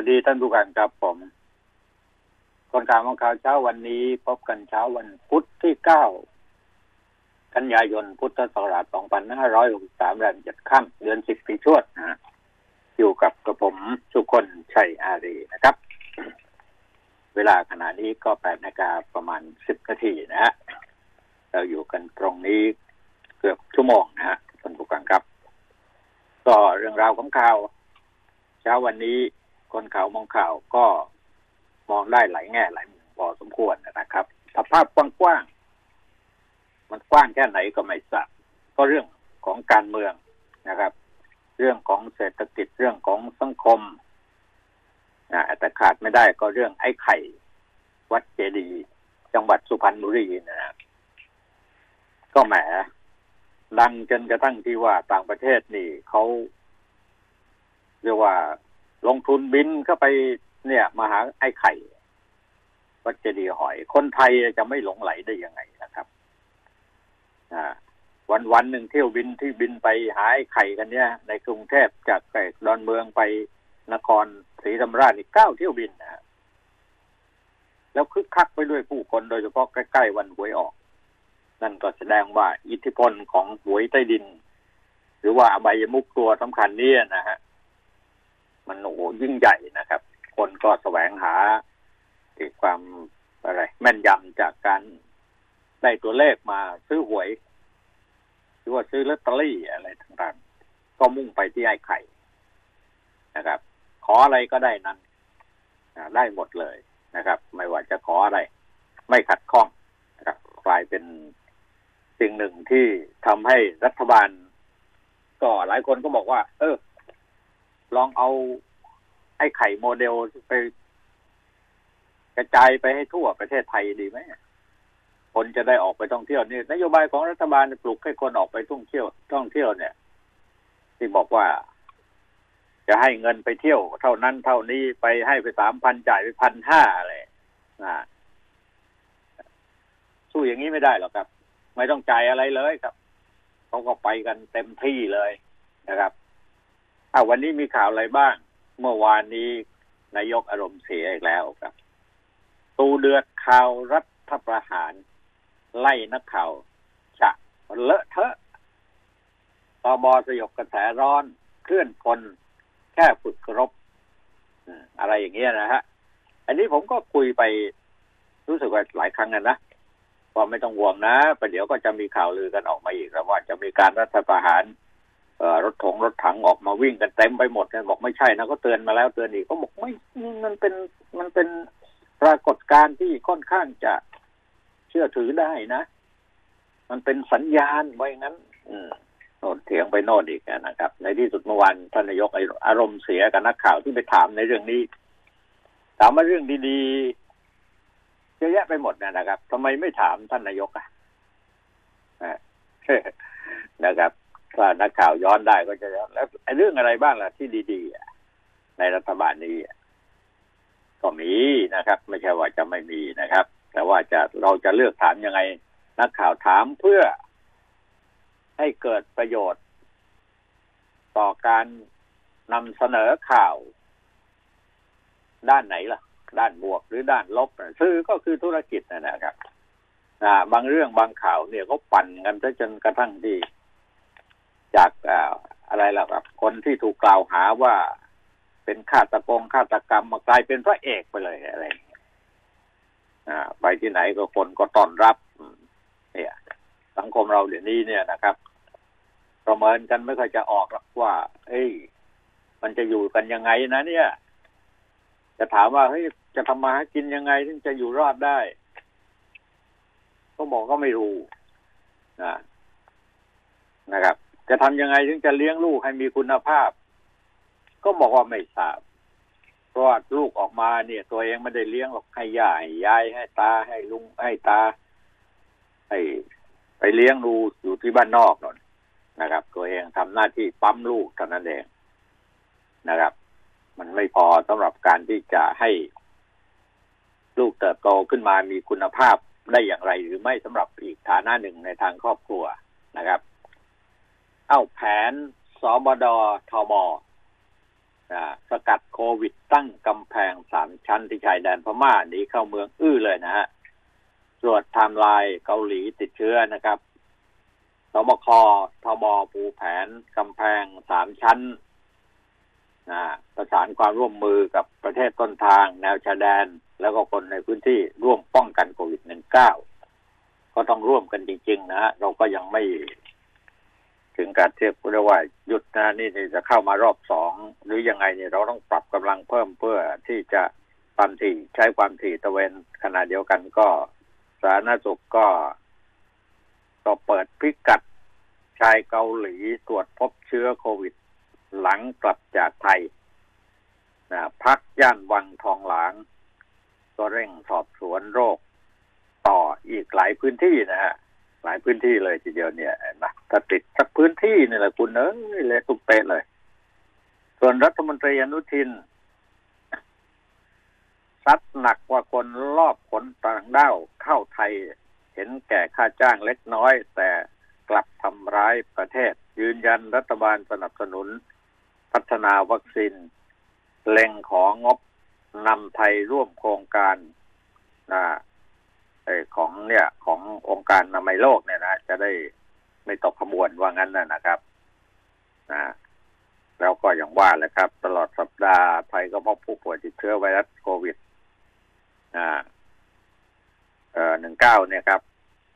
วัสดีท่านผู้การครับผมคนข่าวของข่าวเช้าวันนี้ พบกันเช้าวันพุธที่เก้ากันยายนพุทธศักราช2563แรมเจ็ดค่ำเดือนสิบปีชวดนะฮะอยู่กับกระผมสุคนชัยอารีนะครับ เวลาขณะนี้ก็แปดนาฬิกาประมาณสิบนาทีนะฮะเราอยู่กันตรงนี้เกือบชั่วโมงนะฮะท่านผู้การครับ ก็เรื่องราวของข่าว เช้าวันนี้ คนข่าวมองข่าวก็มองได้หลายแง่หลายมุมพอสมควรนะครับสภาพกว้างๆมันกว้างแค่ไหนก็ไม่ทราบก็เรื่องของการเมืองนะครับ เรื่องของเศรษฐกิจเรื่องของสังคมนะแต่ขาดไม่ได้ก็เรื่องไอ้ไข่ วัดเจดีย์จังหวัดสุพรรณบุรีนะก็แหมดังจนกระทั่งที่ว่าต่างประเทศนี่เขาเรียกว่า ลงทุนบินเข้าไปเนี่ย มาหาไอ้ไข่วัดเจดีย์หอย คนไทยจะไม่หลงไหลได้ยังไงนะครับอ่าวันวันหนึ่งเที่ยวบินที่บินไปหาไอ้ไข่กันเนี่ย ในกรุงเทพจากไปดอนเมืองไปนครศรีธรรมราชอีกเก้าเที่ยวบินนะแล้วคึกคักไปด้วยผู้คนโดยเฉพาะใกล้ๆวันหวยออก นั่นก็แสดงว่าอิทธิพลของหวยใต้ดิน หรือว่าอบายมุกตัวสำคัญเนี่นะฮะ มันโอ้โหยิ่งใหญ่นะครับ คนก็แสวงหาความอะไร แม่นยำจากการได้ตัวเลขมาซื้อหวยหรือว่าซื้อลอตเตอรี่อะไรต่างๆ ก็มุ่งไปที่ไอ้ไข่นะครับ ขออะไรก็ได้นั้นได้หมดเลยนะครับ ไม่ว่าจะขออะไร ไม่ขัดข้องนะครับกลายเป็นสิ่งหนึ่งที่ทำให้รัฐบาล ก็หลายคนก็บอกว่า เออ ลองเอาไอ้ไข่โมเดลไป กระจายไปให้ทั่วประเทศไทยดีไหมคนจะได้ออกไปท่องเที่ยวนี่นโยบายของรัฐบาลปลุกให้คนออกไปท่องเที่ยว ท่องเที่ยวเนี่ย ที่บอกว่า จะให้เงินไปเที่ยว เท่านั้นเท่านี้ไปให้ไปสามพันจ่ายไปพันห้าอะไรนะสู้อย่างนี้ไม่ได้หรอกครับ ไม่ต้องจ่ายอะไรเลยครับเขาก็ไปกันเต็มที่เลยนะครับ อ้าวันนี้มีข่าวอะไรบ้าง เมื่อวานนี้นายกอารมณ์เสียอีกแล้วครับ ตูเดือดข่าวรัฐประหาร ไล่นักข่าวฉะเลอะเทอะตบสยบกระแสร้อนเคลื่อนพลแค่ฝึกรบอะไรอย่างเงี้ยนะฮะ อันนี้ผมก็คุยไปรู้สึกว่าหลายครั้งกันะว่าไม่ต้องห่วงนะประเดี๋ยวก็จะมีข่าวลือกันออกมาอีกแล้วว่าจะมีการรัฐประหาร รถถงรถถังออกมาวิ่งกันเต็มไปหมดเนี่ยบอกไม่ใช่นะก็เตือนมาแล้วเตือนอีกก็บอกไม่มันเป็นมันเป็นปรากฏการณ์ที่ค่อนข้างจะเชื่อถือได้นะ มันเป็นสัญญาณไว้งั้น อืมโน่นเถียงไปโน่นอีกนะครับ ในที่สุดเมื่อวานท่านนายกอารมณ์เสียกับนักข่าวที่ไปถามในเรื่องนี้ ถามมาเรื่องดีๆเยอะแยะไปหมดนะครับทำไมไม่ถามท่านนายกอะนะครับ ถ้านักข่าวย้อนได้ก็จะย้อนแล้วเรื่องอะไรบ้างล่ะที่ดีๆในรัฐบาลนี้ก็มีนะครับ ไม่ใช่ว่าจะไม่มีนะครับ แต่ว่าจะเราจะเลือกถามยังไง นักข่าวถามเพื่อให้เกิดประโยชน์ ต่อการนำเสนอข่าว ด้านไหนล่ะ ด้านบวกหรือด้านลบซื้อก็คือธุรกิจนะครับบางเรื่องบางข่าวเนี่ยเขาปั่นกันจนกระทั่งที่ จากอะไรล่ะครับ คนที่ถูกกล่าวหาว่าเป็นฆาตกรฆาตกรรมมากลายเป็นพระเอกไปเลยอะไรอ่าไปที่ไหนก็คนก็ต้อนรับเนี่ยสังคมเราเดี๋ยวนี้เนี่ยนะครับ ประเมินกันไม่ค่อยจะออกหรอกว่าเฮ้ยมันจะอยู่กันยังไงนะเนี่ย จะถามว่าเฮ้ยจะทำมาหากินยังไงถึงจะอยู่รอดได้ ก็บอกก็ไม่รู้นะนะครับจะ ทำยังไงถึงจะเลี้ยงลูกให้มีคุณภาพ ก็บอกว่าไม่ทราบเพราะว่าลูกออกมาเนี่ย ตัวเองไม่ได้เลี้ยงหรอกให้ย่าให้ยายให้ตาให้ลุงให้ตา ให้ไปเลี้ยงดูอยู่ที่บ้านนอกนนนะครับ ตัวเองทำหน้าที่ปั๊มลูกเท่านั้นเองนะครับ มันไม่พอสำหรับการที่จะให้ลูกเติบโตขึ้นมามีคุณภาพได้อย่างไรหรือไม่สำหรับอีกฐานะหนึ่งในทางครอบครัวนะครับ เอ้าแผนสบดทบสกัดโควิดตั้งกำแพงสามชั้นที่ชายแดนพม่าหนีเข้าเมืองอื้อเลยนะฮะตรวจไทม์ไลน์เกาหลีติดเชื้อนะครับสบคทบปูแผนกำแพงสามชั้นนะประสานความร่วมมือกับประเทศต้นทาง แนวชายแดน แล้วก็คนในพื้นที่ร่วมป้องกันโควิด -19 ก็ต้องร่วมกันจริง ๆ นะฮะเราก็ยังไม่ ถึงการเทียบเรียกว่าหยุดนะนี่จะเข้ามารอบสองหรือยังไงเนี่ยเราต้องปรับกำลังเพิ่มเพื่อที่จะความถี่ใช้ความถี่ตะเวนขณะเดียวกันก็ สาธารณสุขก็ก็เปิดพิกัดชายเกาหลีตรวจพบเชื้อโควิด หลังกลับจากไทยนะพักย่านวังทองหลาง ก็เร่งสอบสวนโรค ต่ออีกหลายพื้นที่นะฮะหลายพื้นที่เลยทีเดียวเนี่ย นะถ้าติดสักพื้นที่นี่แหละคุณเอ้ยเละตุกเตะเลย ส่วนรัฐมนตรีอนุทินซัดหนักกว่าคนรอบขนต่างด้าวเข้าไทย เห็นแก่ค่าจ้างเล็กน้อย แต่กลับทำร้ายประเทศ ยืนยันรัฐบาลสนับสนุน พัฒนาวัคซีนเล็งของงบนำไทยร่วมโครงการนะของเนี่ย ขององค์การนามัยโลกเนี่ยนะ จะได้ ไม่ตกขบวนว่างั้นนะนะครับนะแล้วก็อย่างว่าแหละครับ ตลอดสัปดาห์ไทยก็พบผู้ป่วยติดเชื้อไวรัสโควิดอ่าเอ่อหนึ่งเก้าเนี่ยครับ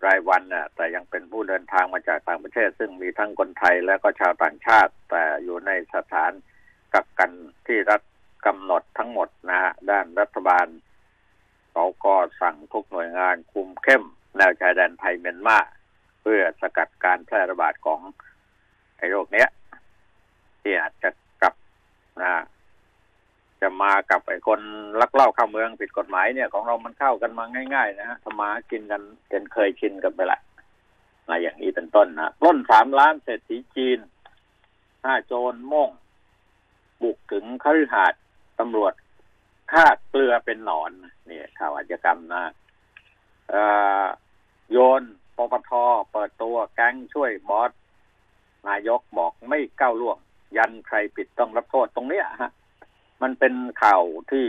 รายวันน่ะ แต่ยังเป็นผู้เดินทางมาจากต่างประเทศ ซึ่งมีทั้งคนไทยและก็ชาวต่างชาติ แต่อยู่ในสถานกักกันที่รัฐกำหนดทั้งหมดนะฮะด้านรัฐบาลเขาก็สั่งทุกหน่วยงานคุมเข้มแนวชายแดนไทยเมียนมา เพื่อสกัดการแพร่ระบาดของไอ้โรคเนี้ย ที่อาจจะกลับนะจะมากับไอ้คนลักเล่าเข้าเมืองผิดกฎหมายเนี่ยของเรามันเข้ากันมาง่าย ๆ นะฮะทมากินกันเป็นเคยชินกันไปละอะไรอย่างนี้เป็นต้นนะล้นสามล้านเศรษฐีจีนห้าโจรม่ง บุกถึงคฤหาสน์ตำรวจฆ่าเกลือเป็นหนอนนี่ข่าวอาชญากรรมนะโยน ปปทเปิดตัวแก๊งช่วยบอสนายกบอกไม่ก้าวล่วง ยันใครผิดต้องรับโทษตรงเนี้ยฮะ มันเป็นข่าวที่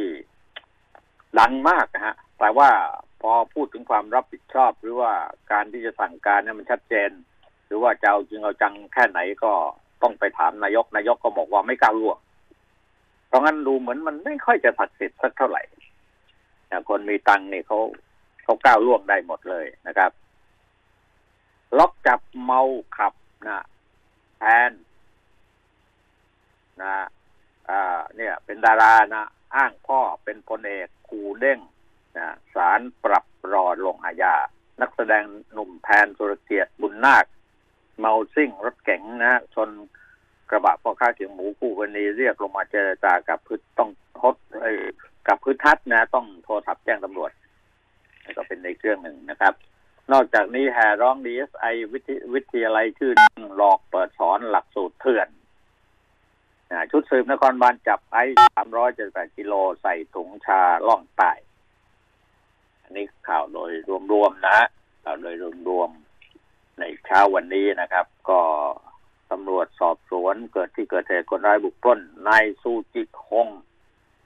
ดังมากฮะ แต่ว่าพอพูดถึงความรับผิดชอบ หรือว่าการที่จะสั่งการเนี่ยมันชัดเจน หรือว่าจะเอาจริงเอาจังแค่ไหนก็ต้องไปถามนายกนายกก็บอกว่าไม่ก้าวล่วง เพราะงั้นดูเหมือนมันไม่ค่อยจะศักดิ์สิทธิ์สักเท่าไหร่คนมีตังค์นี่เขาเขาก้าวล่วงได้หมดเลยนะครับ ล็อกจับเมาขับนะแทนนะอ่าเนี่ย เป็นดารานะ อ้างพ่อเป็นพลเอกคูเด้งนะสารปรับรอลงอาญา นักแสดงหนุ่มแทนสุรเกียรติบุญนาค เมาซิ่งรถเก๋งนะชนกระบะพ่อค้าเขียงหมูคู่กรณีเรียกลงมาเจรจากับพืชต้องทดกับพืชทัศนะ ต้องโทรศัพท์แจ้งตำรวจก็เป็นในเครื่องหนึ่งนะครับ นอกจากนี้แห่ร้องดีเอสไอวิทยาลัยชื่อหลอกเปิดสอนหลักสูตรเถื่อนชุดสืบนครบาลจับไอสามร้อยเจ็ดแปดกิโลใส่ถุงชาล่องใต้อันนี้ข่าวโดยรวมๆนะข่าวโดยรวมๆในเช้าวันนี้นะครับ ก็ตำรวจสอบสวนเกิดที่เกิดเหตุคนร้ายบุกปล้นนายซูจิฮง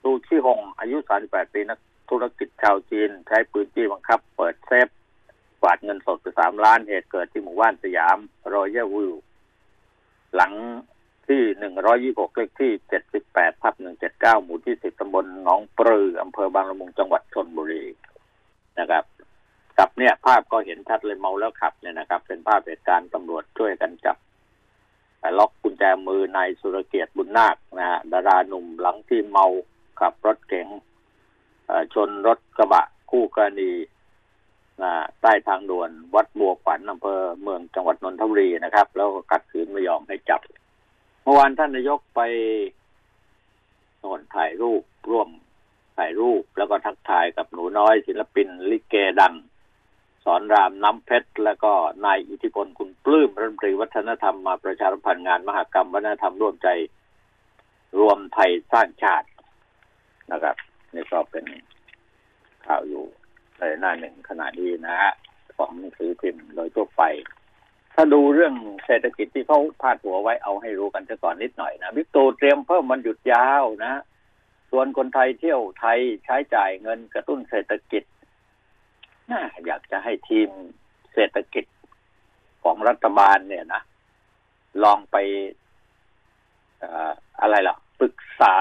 ซูชิฮงอายุ 38 ปีนักธุรกิจชาวจีน ใช้ปืนจี้บังคับ เปิดเซฟ กวาดเงินสดไปสามล้านเหตุเกิดที่หมู่บ้านสยามรอยเยวิวหลังที่หนึ่งร้อยี่หกเลขที่เจ็ดสิบแปดทับหนึ่งเจ็ดเก้าหมู่ที่สิบตำบลหนองปลืออำเภอบางละมุงจังหวัดชนบุรีนะครับกับเนี่ย ภาพก็เห็นชัดเลยเมาแล้วขับเนี่ยนะครับ เป็นภาพเหตุการณ์ตำรวจช่วยกันจับล็อกกุญแจมือนายสุรเกียรติบุญนาคนะฮะดาราหนุ่มหลังที่เมาขับรถเก๋งชนรถกระบะคู่กรณี ใต้ทางด่วนวัดบัวขวัญอำเภอเมืองจังหวัดนนทบุรีนะครับ แล้วก็กัดขืนไม่ยอมให้จับ เมื่อวานท่านนายกไปนนถ่ายรูปร่วมถ่ายรูปแล้วก็ทักทายกับหนูน้อย ศิลปินลิเกดัง สอนรามน้ำเพชร แล้วก็นายอิทธิพลคุณปลื้มรัฐมนตรีวัฒนธรรมมาประชาสัมพันธ์งานมหกรรมวัฒนธรรมร่วมใจ รวมไทยสร้างชาตินะครับนี่ก็เป็นข่าวอยู่ ในหน้าหนึ่งขณะนี้นะฮะของหนังสือพิมพ์โดยทั่วไป ถ้าดูเรื่องเศรษฐกิจที่เขาพาดหัวไว้เอาให้รู้กันซะก่อนนิดหน่อยนะบิ๊กตู่เตรียมเพิ่มวันหยุดยาวนะส่วนคนไทยเที่ยวไทยใช้จ่ายเงินกระตุ้นเศรษฐกิจน่าอยากจะให้ทีมเศรษฐกิจของรัฐบาลเนี่ยนะลองไปอะไรล่ะปรึกษา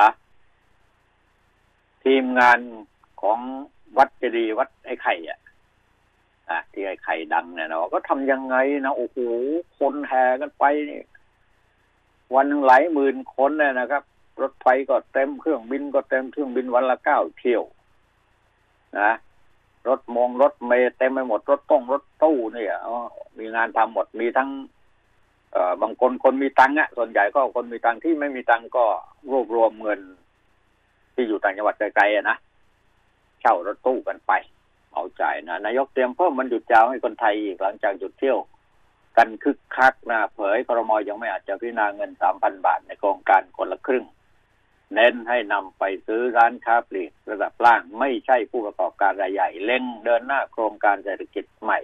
ทีมงานของ วัดเจดีย์วัดไอ้ไข่อะอะที่ไอ้ไข่ดังเนี่ยนะก็ทำยังไงนะโอ้โหคนแห่กันไปนี่วันหนึ่งหลายหมื่นคนเนี่ยนะครับ รถไฟก็เต็มเครื่องบินก็เต็มเครื่องบินวันละเก้าเที่ยวนะรถมองรถเมย์เต็มไปหมดรถต้องรถตู้เนี่ยมีงานทำหมดมีทั้ง เอ่อบางคนคนมีตังค์อะส่วนใหญ่ก็คนมีตังค์ที่ไม่มีตังค์ก็รวบรวมเงิน ที่อยู่ต่างจังหวัดไกลๆนะ เช่ารถตู้กันไป เอาใจนะนายกเตรียมเพิ่มมันหยุดยาวให้คนไทยอีกหลังจากหยุดเที่ยว กันคึกคักนะเผยกรมยังไม่อาจจะพิจารณาเงินสามพันบาทในโครงการคนละครึ่ง เน้นให้นำไปซื้อร้านค้าปลีกระดับล่างไม่ใช่ผู้ประกอบการรายใหญ่เล่งเดินหน้าโครงการเศรษฐกิจใหม่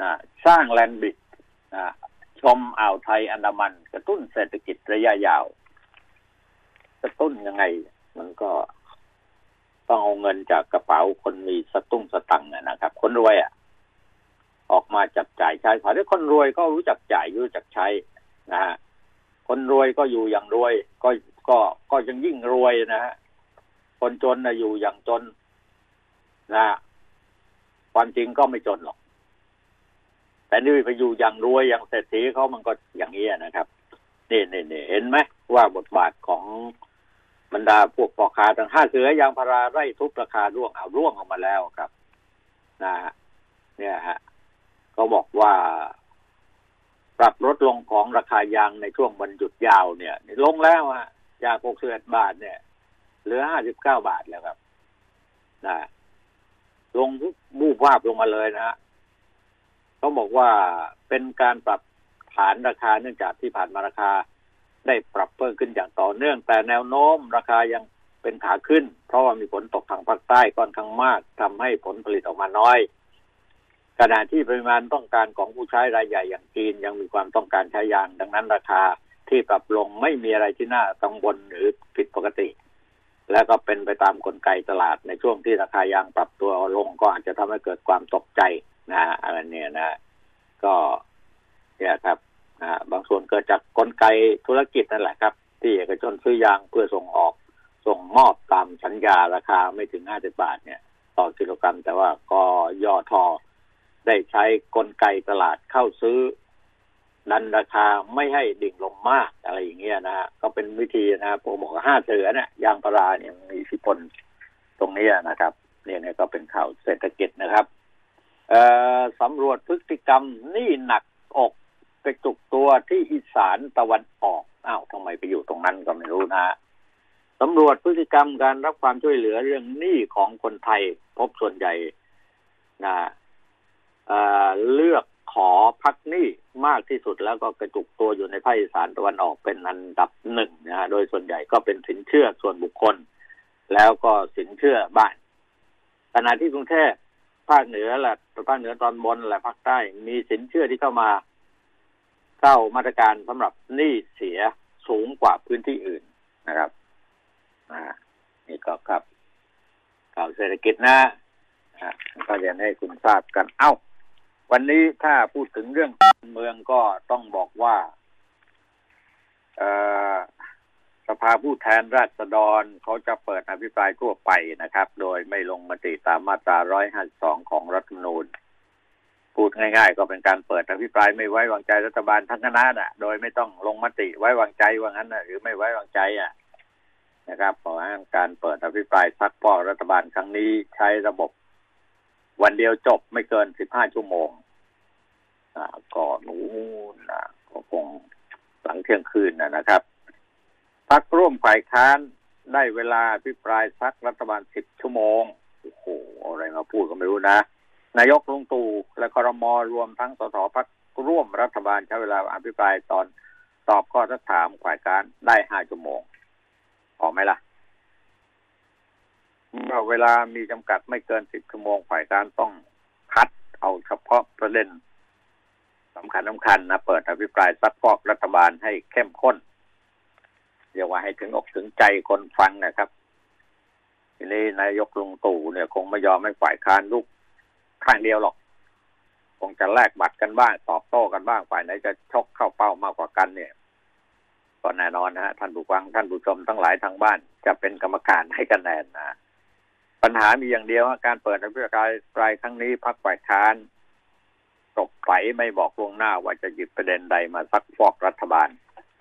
นะสร้างแลนด์บิดนะชมอ่าวไทยอันดามัน กระตุ้นเศรษฐกิจระยะยาว กระตุ้นยังไง มันก็ ต้องเอาเงินจากกระเป๋าคนมีสตุ้งสตังค์นะครับ คนรวยอะ ออกมาจับจ่ายใช้สอยถ้าคนรวยก็รู้จักจ่ายรู้จักใช้นะฮะคนรวยก็อยู่อย่างรวย ก็ก็ก็ยังยิ่งรวยนะฮะคนจนนะอยู่อย่างจนนะความจริงก็ไม่จนหรอก แต่นี่ไปอยู่อย่างรวยอย่างเศรษฐีเขามันก็อย่างนี้นะครับนี่นี่นี่เห็นไหมว่าบทบาทของ บรรดาพวกปอคาทั้งห้าเสือยางพาราไร่ทุบราคาร่วงเอาร่วงออกมาแล้วครับ นะฮะเนี่ยฮะก็บอกว่า ปรับลดลงของราคายางในช่วงวันหยุดยาวเนี่ย ลงแล้วฮะจากหกสิบเอ็ดบาทเนี่ยเหลือห้าสิบเก้าบาทแล้วครับนะลงบูบวาบลงมาเลยนะฮะเขาบอกว่าเป็นการปรับฐานราคาเนื่องจากที่ผ่านมาราคา ได้ปรับเพิ่มขึ้นอย่างต่อเนื่อง แต่แนวโน้มราคายังเป็นขาขึ้น เพราะว่ามีฝนตกทางภาคใต้ค่อนข้างมากทำให้ผลผลิตออกมาน้อย ขณะที่ปริมาณต้องการของผู้ใช้รายใหญ่อย่างจีนยังมีความต้องการใช้ยาง ดังนั้นราคาที่ปรับลงไม่มีอะไรที่น่ากังวลหรือผิดปกติ และก็เป็นไปตามกลไกตลาดในช่วงที่ราคายางปรับตัวลงก็อาจจะทำให้เกิดความตกใจนะอะไรเนี่ยนะ ก็เนี่ยครับ บางส่วนเกิดจากกลไกธุรกิจนั่นแหละครับ ที่เอกชนซื้อยางเพื่อส่งออก ส่งมอบตามสัญญาราคาไม่ถึงห้าสิบาทเนี่ย ต่อกิโลกรัม แต่ว่าก็ย่อทอได้ใช้กลไกตลาดเข้าซื้อ ดันราคาไม่ให้ดิ่งลงมากอะไรอย่างเงี้ยนะฮะก็เป็นวิธีนะผมบอกห้าเสือเนี่ยยางพาราเนี่ยมีอิทธิพลตรงนี้นะครับเนี่ยเนี่ยก็เป็นข่าวเศรษฐกิจนะครับเอ่อสำรวจพฤติกรรมนี่หนักอก กระจุกตัวที่อีสานตะวันออกอ้าวทำไมไปอยู่ตรงนั้นก็ไม่รู้นะสำรวจพฤติกรรมการรับความช่วยเหลือเรื่องหนี้ของคนไทย พบส่วนใหญ่นะเลือกขอพักหนี้มากที่สุดแล้วก็กระจุกตัวอยู่ในภาคอีสานตะวันออกเป็นอันดับหนึ่งนะฮะโดยส่วนใหญ่ก็เป็นสินเชื่อส่วนบุคคล แล้วก็สินเชื่อบ้านขณะที่กรุงเทพภาคเหนือแหละภาคเหนือตอนบนและภาคใต้มีสินเชื่อที่เข้ามา เข้ามาตรการสำหรับหนี้เสียสูงกว่าพื้นที่อื่นนะครับอ่านี่ก็ครับข่าวเศรษฐกิจนะอ่าก็จะให้คุณทราบกัน เอ้า วันนี้ถ้าพูดถึงเรื่องเมืองก็ต้องบอกว่าสภาผู้แทนราษฎรเขาจะเปิดอภิปรายทั่วไปนะครับ โดยไม่ลงมติตามมาตรา 152 ของรัฐธรรมนูญ พูดง่ายๆ ก็เป็นการเปิดอภิปรายไม่ไว้วางใจรัฐบาลทั้งคณะน่ะ โดยไม่ต้องลงมติไว้วางใจว่างั้นนะหรือไม่ไว้วางใจอะนะครับเพราะว่าการเปิดอภิปรายซักฟอกรัฐบาลครั้งนี้ใช้ระบบ วันเดียวจบไม่เกินสิบห้าชั่วโมงอ่าก็นู้นนะก็คงหลังเที่ยงคืนนะนะครับพักร่วมฝ่ายค้านได้เวลาพิปรายพักรัฐบาลสิบชั่วโมงโอ้โหอะไรมาพูดก็ไม่รู้นะ นายกลุงตู่และครมรวมทั้งสสพักร่วมรัฐบาลใช้เวลาอภิปรายตอนตอบข้อสักถามฝ่ายการได้ห้าชั่วโมงออกไหมล่ะเวลามีจำกัดไม่เกินสิบชั่วโมงฝ่ายการต้องคัดเอาเฉพาะประเด็นสำคัญสำคัญนะเปิดอภิปรายซักฟอกรัฐบาลให้เข้มข้นเรียกว่าให้ถึงอกถึงใจคนฟังนะครับทีนี้นายกลุงตู่เนี่ยคงไม่ยอมให้ฝ่ายค้านลุก ข้างเดียวหรอกคงจะแลกบัตรกันบ้างตอบโต้กันบ้างฝ่ายไหนจะชกเข้าเป้ามากกว่ากันเนี่ยก็แน่นอนนะฮะท่านผู้ฟังท่านผู้ชมทั้งหลายทางบ้าน จะเป็นกรรมการให้กันแนนนะปัญหามีอย่างเดียวว่าการเปิดอภิปรายปลายครั้งนี้พักฝ่ายค้านตกไฟไม่บอกล่วงหน้าว่าจะหยิบประเด็นใดมาซักฟอกรัฐบาล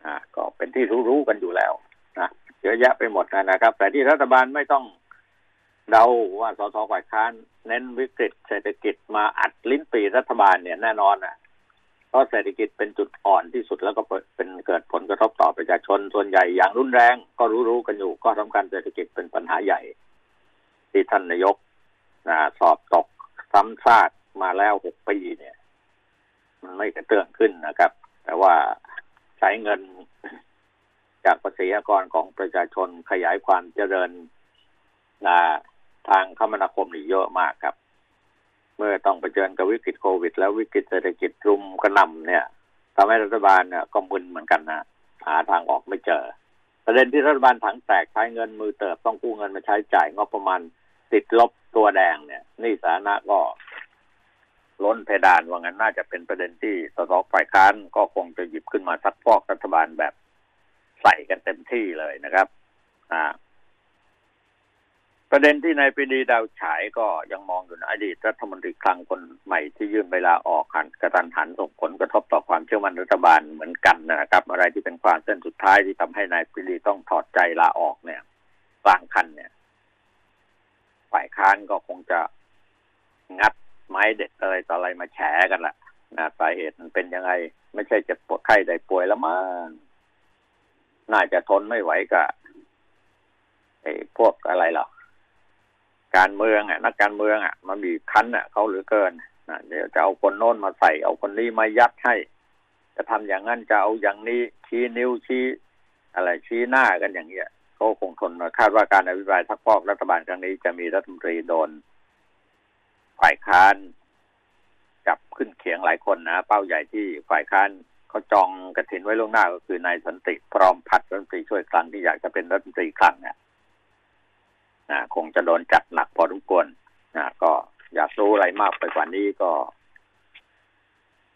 อ่าก็เป็นที่รู้ๆกันอยู่แล้วนะเยอะแยะไปหมดนะครับ แต่ที่รัฐบาลไม่ต้อง เดาว่าสสฝ่ายค้านเน้นวิกฤตเศรษฐกิจมาอัดลิ้นปีรัฐบาลเนี่ยแน่นอนอะ เพราะเศรษฐกิจเป็นจุดอ่อนที่สุดแล้วก็เป็นเกิดผลกระทบต่อประชาชนส่วนใหญ่อย่างรุนแรง ก็รู้ๆกันอยู่ ก็ทำการเศรษฐกิจเป็นปัญหาใหญ่ ที่ท่านนายกนะสอบตกซ้ำซากมาแล้วหกปีเนี่ย มันไม่กระเตื้องขึ้นนะครับ แต่ว่าใช้เงินจากภาษีอากรของประชาชนขยายความเจริญนะ ทางคมนาคมนี่เยอะมากครับ เมื่อต้องไปเจอกับวิกฤตโควิด แล้ววิกฤตเศรษฐกิจรุมกระหน่ำเนี่ยทำให้รัฐบาลเนี่ยก็มึนเหมือนกันนะหาทางออกไม่เจอ ประเด็นที่รัฐบาลถังแตกใช้เงินมือเติบต้องกู้เงินมาใช้จ่ายงบประมาณติดลบตัวแดงเนี่ยนี่สาธารณะก็ล้นเพดานว่างั้นน่าจะเป็นประเด็นที่สสฝ่ายค้านก็คงจะหยิบขึ้นมาซักฟอกรัฐบาลแบบใส่กันเต็มที่เลยนะครับ อ่า ประเด็นที่นายปรีดีดาวฉายก็ยังมองอยู่นะอดีตรัฐมนตรีคลังคนใหม่ที่ยื่นเวลาออกหันกระตันหันส่งผลกระทบต่อความเชื่อมั่นรัฐบาลเหมือนกันนะครับ อะไรที่เป็นความเส้นสุดท้ายที่ทำให้นายปรีดีต้องถอดใจลาออกเนี่ยกลางคันเนี่ย ฝ่ายค้านก็คงจะงัดไม้เด็ดอะไรต่ออะไรมาแฉกันละนะสาเหตุมันเป็นยังไง ไม่ใช่จะปวดไข้ได้ป่วยแล้วมั้งน่าจะทนไม่ไหวกับไอ้พวกอะไรหรอ การเมืองอะนักการเมืองอะมันบีบคั้นอะเขาเหลือเกินนะเดี๋ยวจะเอาคนโน้นมาใส่ เอาคนนี้มายัดให้ จะทำอย่างนั้นจะเอาอย่างนี้ชี้นิ้วชี้ อะไรชี้หน้ากันอย่างเงี้ยก็คงทนคาดว่าการอภิปรายทักฟอกรัฐบาลครั้งนี้จะมีรัฐมนตรีโดนฝ่ายค้านจับขึ้นเขียงหลายคนนะเป้าใหญ่ที่ฝ่ายค้านเขาจองกระถินไว้ล่วงหน้าก็คือนายสันติพร้อมพัฒรัฐมนตรีช่วยคลังที่อยากจะเป็นรัฐมนตรีคลังเนี่ย นะคงจะโดนจัดหนักพอทุกคนนะก็อยากรู้อะไรมากไปกว่านี้ก็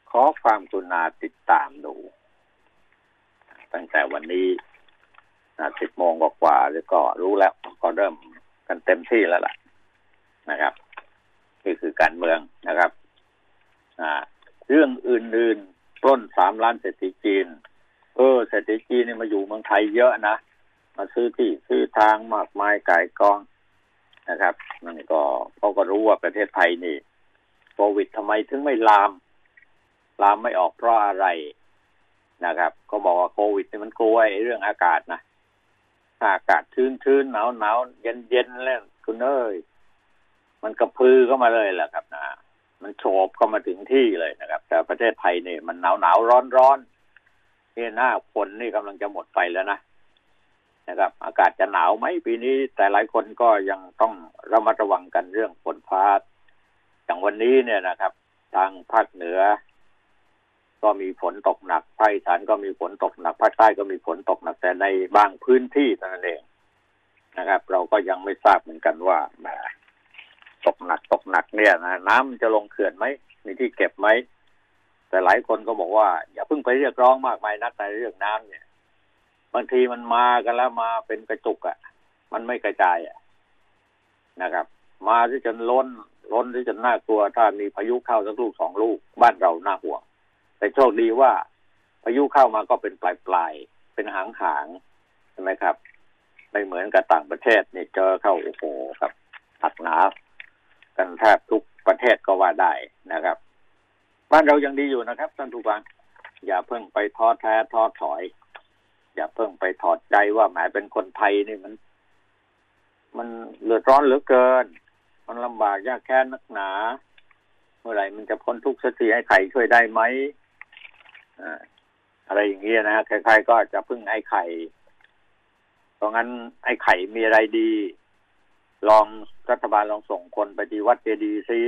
ขอความกรุณาติดตามดูตั้งแต่วันนี้สิบโมงกว่าๆหรือก็รู้แล้ว ก็เริ่มกันเต็มที่แล้วล่ะนะครับนี่คือการเมืองนะครับเรื่องอื่นๆปล้นสามล้านเศรษฐีจีน เออเศรษฐีจีนนี่มาอยู่เมืองไทยเยอะนะ มาซื้อที่ซื้อทางมากมายกายกองนะครับนั่นก็เขาก็รู้ว่าประเทศไทยนี่โควิดทำไมถึงไม่ลาม ลามไม่ออกเพราะอะไรนะครับก็บอกว่าโควิดนี่มันกลัวเรื่องอากาศนะอากาศชื้นๆหนาวหนาวเย็นเย็นแล้วคุณเอ้ยมันกระพือเข้ามาเลยแหละครับนะมันโฉบเข้ามาถึงที่เลยนะครับ แต่ประเทศไทยนี่มันหนาวหนาวร้อนร้อนนี่หน้าฝนนี่กำลังจะหมดไปแล้วนะ นะครับ อากาศจะหนาวไหมปีนี้ แต่หลายคนก็ยังต้องระมัดระวังกันเรื่องฝนฟ้าอย่างวันนี้เนี่ยนะครับ ทางภาคเหนือ ก็มีฝนตกหนักภาคอีสานก็มีฝนตกหนักภาคใต้ก็มีฝนตกหนักแต่ในบางพื้นที่เท่านั้นเองนะครับ เราก็ยังไม่ทราบเหมือนกันว่าแหมตกหนักตกหนักเนี่ยนะน้ำจะลงเขื่อนไหมมีที่เก็บไหมแต่หลายคนก็บอกว่า อย่าเพิ่งไปเรียกร้องมากมายนักในเรื่องน้ำเนี่ย บางทีมันมากันแล้วมาเป็นกระจุกอะ่ะ มันไม่กระจายอะ่ะนะครับ มาที่จนล้น ล้นที่จนน่ากลัว ถ้ามีพายุเข้าสักลูกสองลูก บ้านเราน่าห่วง แต่โชคดีว่าพายุเข้ามาก็เป็นปลายปลายเป็นหางหางใช่ไหมครับ ไม่เหมือนกับต่างประเทศนี่เจอเข้าโอ้โหครับหักหนากันแทบทุกประเทศก็ว่าได้นะครับ บ้านเรายังดีอยู่นะครับท่านผู้ฟังอย่าเพิ่งไปท้อแท้ท้อถอย อย่าเพิ่งไปถอดใจว่าหมายเป็นคนไทยนี่มัน มันเลือดร้อนเหลือเกิน มันลำบากยากแค้นนักหนา เมื่อไหร่มันจะพ้นทุกข์สักทีให้ไข่ช่วยได้ไหมอะไรอย่างเงี้ยนะใครๆก็จะพึ่งไอ้ไข่ เพราะงั้นไอ้ไข่มีอะไรดี ลองรัฐบาลลองส่งคนไปที่วัดเจดีย์ซิ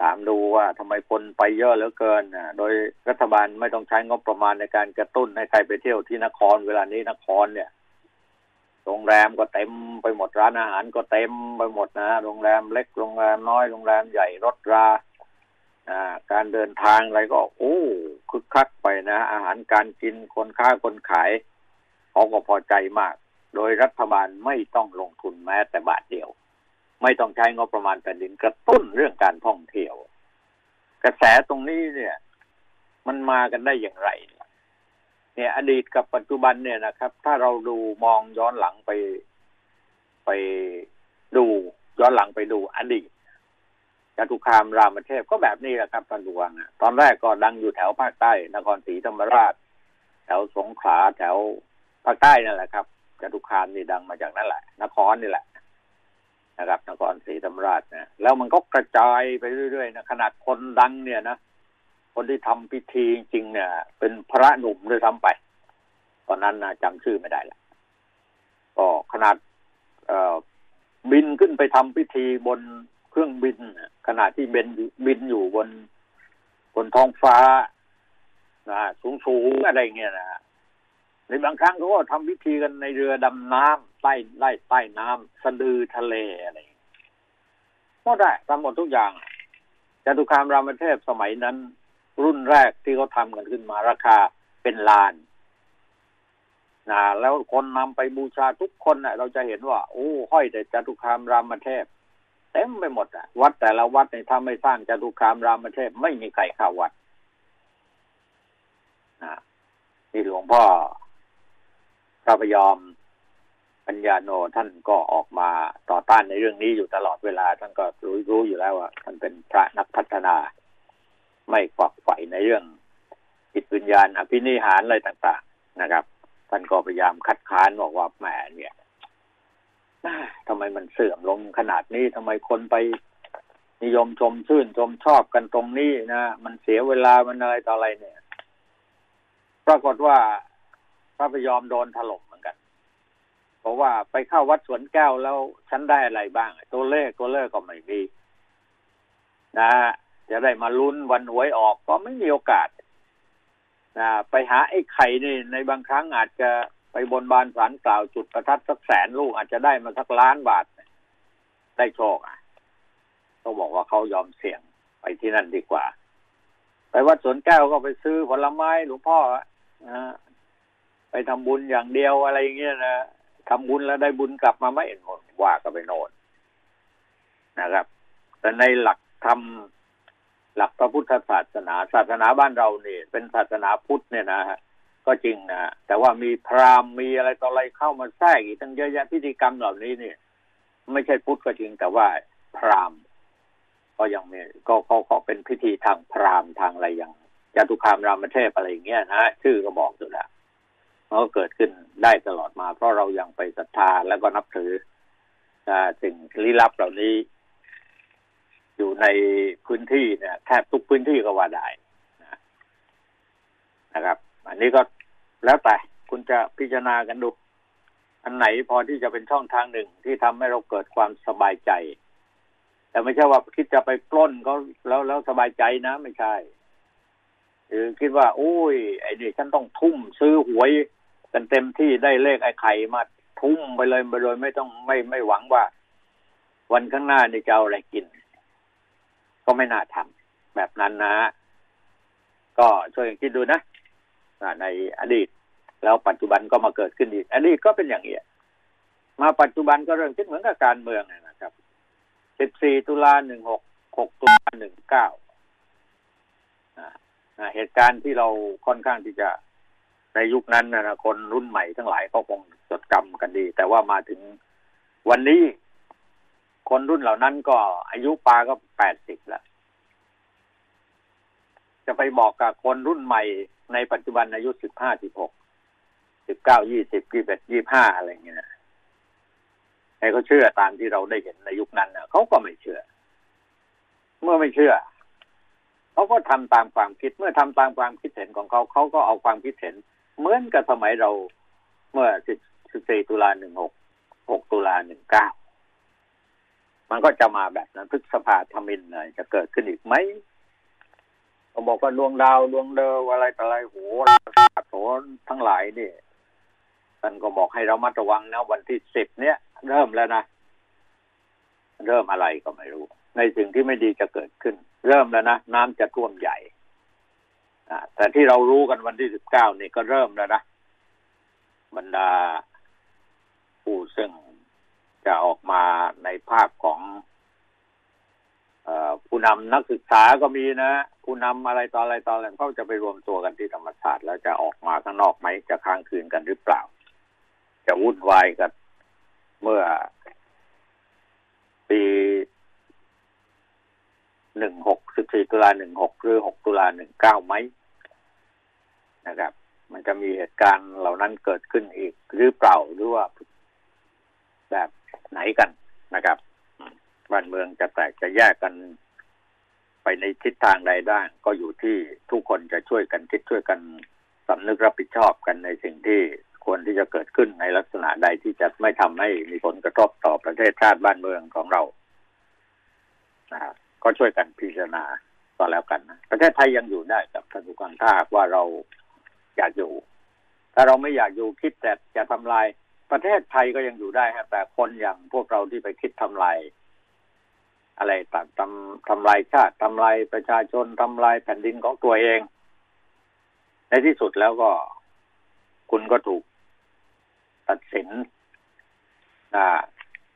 ถามดูว่าทำไมคนไปเยอะเหลือเกินนะโดยรัฐบาลไม่ต้องใช้งบประมาณในการกระตุ้นให้ใครไปเที่ยวที่นครเวลานี้นครเนี่ย โรงแรมก็เต็มไปหมดร้านอาหารก็เต็มไปหมดนะโรงแรมเล็กโรงแรมน้อยโรงแรมใหญ่รถราอ่าการเดินทางอะไรก็ โอ้คึกคักไปนะ อาหารการกินคนค้าคนขายเขาก็พอใจมาก โดยรัฐบาลไม่ต้องลงทุนแม้แต่บาทเดียว ไม่ต้องใช้งบประมาณแผ่นดินกระตุ้นเรื่องการท่องเที่ยว กระแสตรงนี้เนี่ย มันมากันได้อย่างไร เนี่ย อดีตกับปัจจุบันเนี่ยนะครับ ถ้าเราดูมองย้อนหลังไปไปดูย้อนหลังไปดูอดีตจตุคามรามเทพก็แบบนี้แหละครับท่านผู้ฟังตอนแรกก็ดังอยู่แถวภาคใต้นครศรีธรรมราช แถวสงขลาแถวภาคใต้นั่นแหละครับจตุคามนี่ดังมาจากนั่นแหละ นครนี่แหละ นะครับนครศรีธรรมราชนะแล้วมันก็กระจายไปเรื่อยๆนะขนาดคนดังเนี่ยนะคนที่ทำพิธีจริงๆเนี่ยเป็นพระหนุ่มด้วยซ้ำไป ตอนนั้นนะจำชื่อไม่ได้ละก็ขนาดเอบินขึ้นไปทำพิธีบนเครื่องบินขณะที่บินบินอยู่บนบนท้องฟ้านะสูงสูงอะไรเงี้ยนะ ในบางครั้งเขาก็ทำพิธีกันในเรือดำน้ำใต้ไล่ใต้น้ำสะดือทะเลอะไรก็ได้ทำหมดทุกอย่างจตุคามรามเทพสมัยนั้น รุ่นแรกที่เขาทำกันขึ้นมาราคาเป็นล้านนะแล้วคนนำไปบูชาทุกคนนะเราจะเห็นว่า โอ้ห้อยแต่จตุคามรามเทพเต็มไปหมดอะ วัดแต่ละวัดในถ้าไม่สร้างจตุคามรามเทพไม่มีใครเข้าวัดนะที่หลวงพ่อ พระพยอมปัญญาโนท่านก็ออกมาต่อต้านในเรื่องนี้อยู่ตลอดเวลา ท่านก็รู้รู้อยู่แล้วว่าท่านเป็นพระนักพัฒนา ไม่ฝักใฝ่ในเรื่องจิตวิญญาณ อภินิหารอะไรต่าง ๆ นะครับ ท่านก็พยายามคัดค้านบอกว่าแหมเนี่ยทำไมมันเสื่อมลงขนาดนี้ทำไมคนไปนิยมชมชื่นชมชอบกันตรงนี้นะมันเสียเวลามันอะไรต่ออะไรเนี่ย ปรากฏว่า พระพยอมโดนถล่มเหมือนกัน เพราะว่าไปเข้าวัดสวนแก้วแล้วฉันได้อะไรบ้าง ตัวเลขตัวเลขก็ไม่มีนะจะได้มาลุ้นวันหวยออกก็ไม่มีโอกาสนะไปหาไอ้ไข่นี่ในบางครั้งอาจจะไปบนบานสารกล่าวจุดประทัดสักแสนลูกอาจจะได้มาสักล้านบาท ได้โชคอะเขาบอกว่าเขายอมเสี่ยงไปที่นั่นดีกว่า ไปวัดสวนแก้วก็ไปซื้อผลไม้หลวงพ่อนะ ทำบุญอย่างเดียวอะไรอย่างเงี้ยนะทำบุญแล้วได้บุญกลับมาไม่หมดว่าก็ไปโน่นนะครับ แต่ในหลักธรรมหลักพระพุทธศาสนา ศาสนาบ้านเราเนี่ยเป็นศาสนาพุทธเนี่ยนะฮะก็จริงนะแต่ว่ามีพราหมณ์มีอะไรต่ออะไรเข้ามาแทรกอีกทั้งเยอะแยะพิธีกรรมเหล่านี้เนี่ย ไม่ใช่พุทธก็จริง แต่ว่าพราหมณ์ ก็ยังมีก็ก็ก็เป็นพิธีทางพราหมณ์ทางอะไรอย่างจตุคามรามเทพอะไรอย่างเงี้ยนะชื่อก็บอกอยู่แล้ว มันก็เกิดขึ้นได้ตลอดมา เพราะเรายังไปศรัทธาแล้วก็นับถือสิ่งลี้ลับเหล่านี้ อยู่ในพื้นที่เนี่ยแทบทุกพื้นที่ก็ว่าได้นะครับ อันนี้ก็แล้วแต่คุณจะพิจารณากันดู อันไหนพอที่จะเป็นช่องทางหนึ่งที่ทำให้เราเกิดความสบายใจ แต่ไม่ใช่ว่าคิดจะไปปล้นก็แล้วแล้วสบายใจนะไม่ใช่หรือคิดว่า โอ้ยไอ้นี่ฉันต้องทุ่มซื้อหวย กันเต็มที่ได้เลขไอ้ไข่มาทุ่มไปเลยไปโดยไม่ต้องไม่ไม่หวังว่า วันข้างหน้านี่จะเอาอะไรกิน ก็ไม่น่าทำแบบนั้นนะ ก็ช่วยคิดดูนะในอดีต แล้วปัจจุบันก็มาเกิดขึ้นอีกอดีตก็เป็นอย่างนี้มาปัจจุบันก็เริ่มคิดเหมือนกับการเมืองนะครับ 14 ตุลา 16 6 ตุลา 19 เหตุการณ์ที่เราค่อนข้างที่จะ ในยุคนั้นนะคนรุ่นใหม่ทั้งหลายเขาคงจดจำกันดี แต่ว่ามาถึงวันนี้ คนรุ่นเหล่านั้นก็อายุปาก็แปดสิบแล้ว จะไปบอกกับคนรุ่นใหม่ในปัจจุบันอายุสิบห้าสิบหกสิบเก้ายี่สิบยี่สิบเอ็ดยี่ห้าอะไรเงี้ยให้เขาเชื่อตามที่เราได้เห็นในยุคนั้นนะเขาก็ไม่เชื่อ เมื่อไม่เชื่อเขาก็ทำตามความคิด เมื่อทำตามความคิดเห็นของเขาเขาก็เอาความคิดเห็น เหมือนกับสมัยเราเมื่อ14ตุลา16 6ตุลา19มันก็จะมาแบบนั้นพฤษภาธมินจะเกิดขึ้นอีกไหมผมบอกว่าดวงดาวดวงเดออะไรต่ออะไรโหโถทั้งหลายนี่ท่านก็บอกให้เรามัดระวังนะวันที่สิบเนี้ยเริ่มแล้วนะ เริ่มอะไรก็ไม่รู้ ในสิ่งที่ไม่ดีจะเกิดขึ้น เริ่มแล้วนะ น้ำจะท่วมใหญ่ แต่ที่เรารู้กันวันที่สิบเก้านี่ก็เริ่มแล้วนะบรรดาผู้ซึ่งจะออกมาในภาคของผู้นำนักศึกษาก็มีนะ ผู้นำอะไรต่ออะไรต่ออะไรเขาจะไปรวมตัวกันที่ธรรมศาสตร์แล้วจะออกมาข้างนอกไหมจะค้างคืนกันหรือเปล่า จะวุ่นวายกันเมื่อปี หนึ่งหกสิบสี่ตุลาหนึ่งหกหรือหกตุลาหนึ่งเก้าไหมนะครับ มันจะมีเหตุการณ์เหล่านั้นเกิดขึ้นอีกหรือเปล่าหรือว่าแบบไหนกันนะครับบ้านเมืองจะแตกจะแยกกันไปในทิศทางใดได้ก็อยู่ที่ทุกคนจะช่วยกันคิดช่วยกันสำนึกรับผิดชอบกันในสิ่งที่ควรที่จะเกิดขึ้นในลักษณะใดที่จะไม่ทำให้มีผลกระทบต่อประเทศชาติบ้านเมืองของเรานะ ก็ช่วยกันพิจารณาต่อแล้วกันนะประเทศไทยยังอยู่ได้กับท่านผู้การถ้าว่าเราอยากอยู่ ถ้าเราไม่อยากอยู่คิดแต่จะทำลายประเทศไทยก็ยังอยู่ได้ฮะแต่คนอย่างพวกเราที่ไปคิดทำลายอะไรต่างทำทำลายชาติทำลายประชาชนทำลายแผ่นดินของตัวเอง ในที่สุดแล้วก็ คุณก็ถูกตัดสิน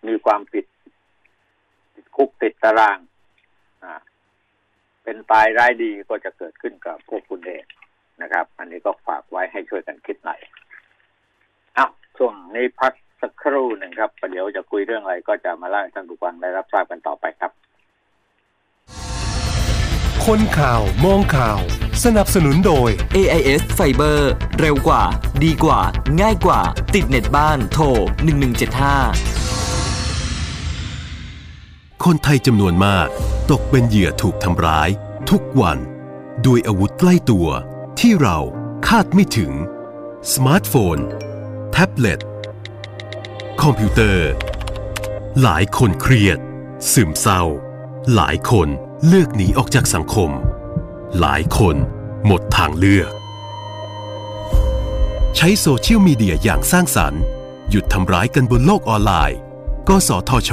มีความผิดติดคุกติดตาราง เป็นตายร้ายดีก็จะเกิดขึ้นกับพวกคุณเองนะครับ อันนี้ก็ฝากไว้ให้ช่วยกันคิดหน่อยอ้าวช่วงนี้พักสักครู่หนึ่งครับประเดี๋ยวจะคุยเรื่องอะไรก็จะมาเล่าให้ท่านผู้ฟังได้รับทราบกันต่อไปครับ คนข่าวมองข่าว สนับสนุนโดย AIS Fiber เร็วกว่า ดีกว่า ง่ายกว่า ติดเน็ตบ้านโทร1175 คนไทยจำนวนมาก ตกเป็นเหยื่อถูกทำร้าย ทุกวัน ด้วยอาวุธใกล้ตัว ที่เราคาดไม่ถึง สมาร์ทโฟน แท็บเล็ต คอมพิวเตอร์ หลายคนเครียด ซึมเศร้า หลายคนเลือกหนีออกจากสังคม หลายคนหมดทางเลือก ใช้โซเชียลมีเดียอย่างสร้างสรรค์ หยุดทำร้ายกันบนโลกออนไลน์ กสทช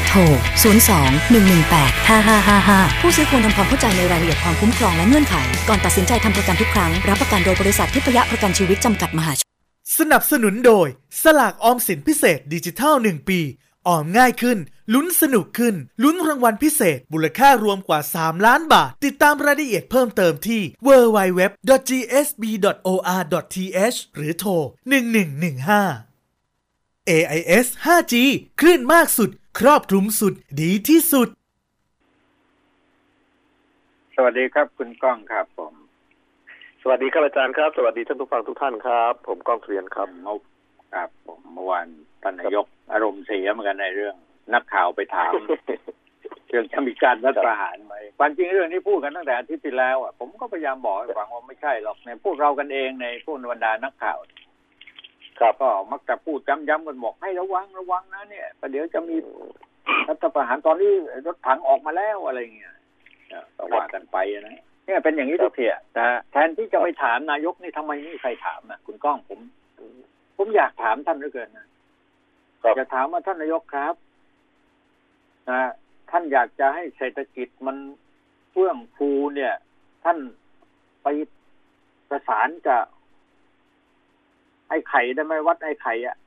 โทร 02 118 5555 ผู้ซื้อควรทำความเข้าใจในรายละเอียดความคุ้มครองและเงื่อนไข ก่อนตัดสินใจทำประกันทุกครั้ง รับประกันโดยบริษัททิพยประกันชีวิตจำกัดมหาชน สนับสนุนโดย สลากออมสินพิเศษดิจิทัล 1 ปี ออมง่ายขึ้น ลุ้นสนุกขึ้น ลุ้นรางวัลพิเศษมูลค่ารวมกว่า 3 ล้านบาท ติดตามรายละเอียดเพิ่มเติมที่ www.gsb.or.th หรือโทร 1115 AIS 5G คลื่นมากสุด ครอบคลุมสุดดีที่สุด สวัสดีครับ คุณก้องครับผม สวัสดีครับอาจารย์ครับ สวัสดีท่านผู้ฟังทุกท่านครับ ผมก้องเรียนครับครับ ผมเมื่อวานท่านนายก อารมณ์เสียเหมือนกันในเรื่อง นักข่าวไปถามเรื่องจะมีการรัฐประหารไหมความจริงเรื่องนี้พูดกันตั้งแต่อาทิตย์ที่แล้วอะผมก็พยายามบอกให้ฟังว่าไม่ใช่หรอกในพวกเรากันเองในพวกบรรดานักข่าว ครับก็มักจะพูดย้ำๆกันบอกให้ระวังระวังนะเนี่ยประเดี๋ยวจะมีรัฐประหารตอนนี้รถถังออกมาแล้วอะไรเงี้ยก็ว่ากันไปนะเนี่ยเป็นอย่างนี้ทุกทีนะแทนที่จะไปถามนายกนี่ทำไมไม่มีใครถามอะคุณก้องผม ผมอยากถามท่านเหลือเกินนะจะถามว่าท่านนายกครับนะท่านอยากจะให้เศรษฐกิจมันเฟื่องฟูเนี่ย ท่านไปประสานกับ ไอ้ไข่ได้ไหมวัดไอ้ไข่อะ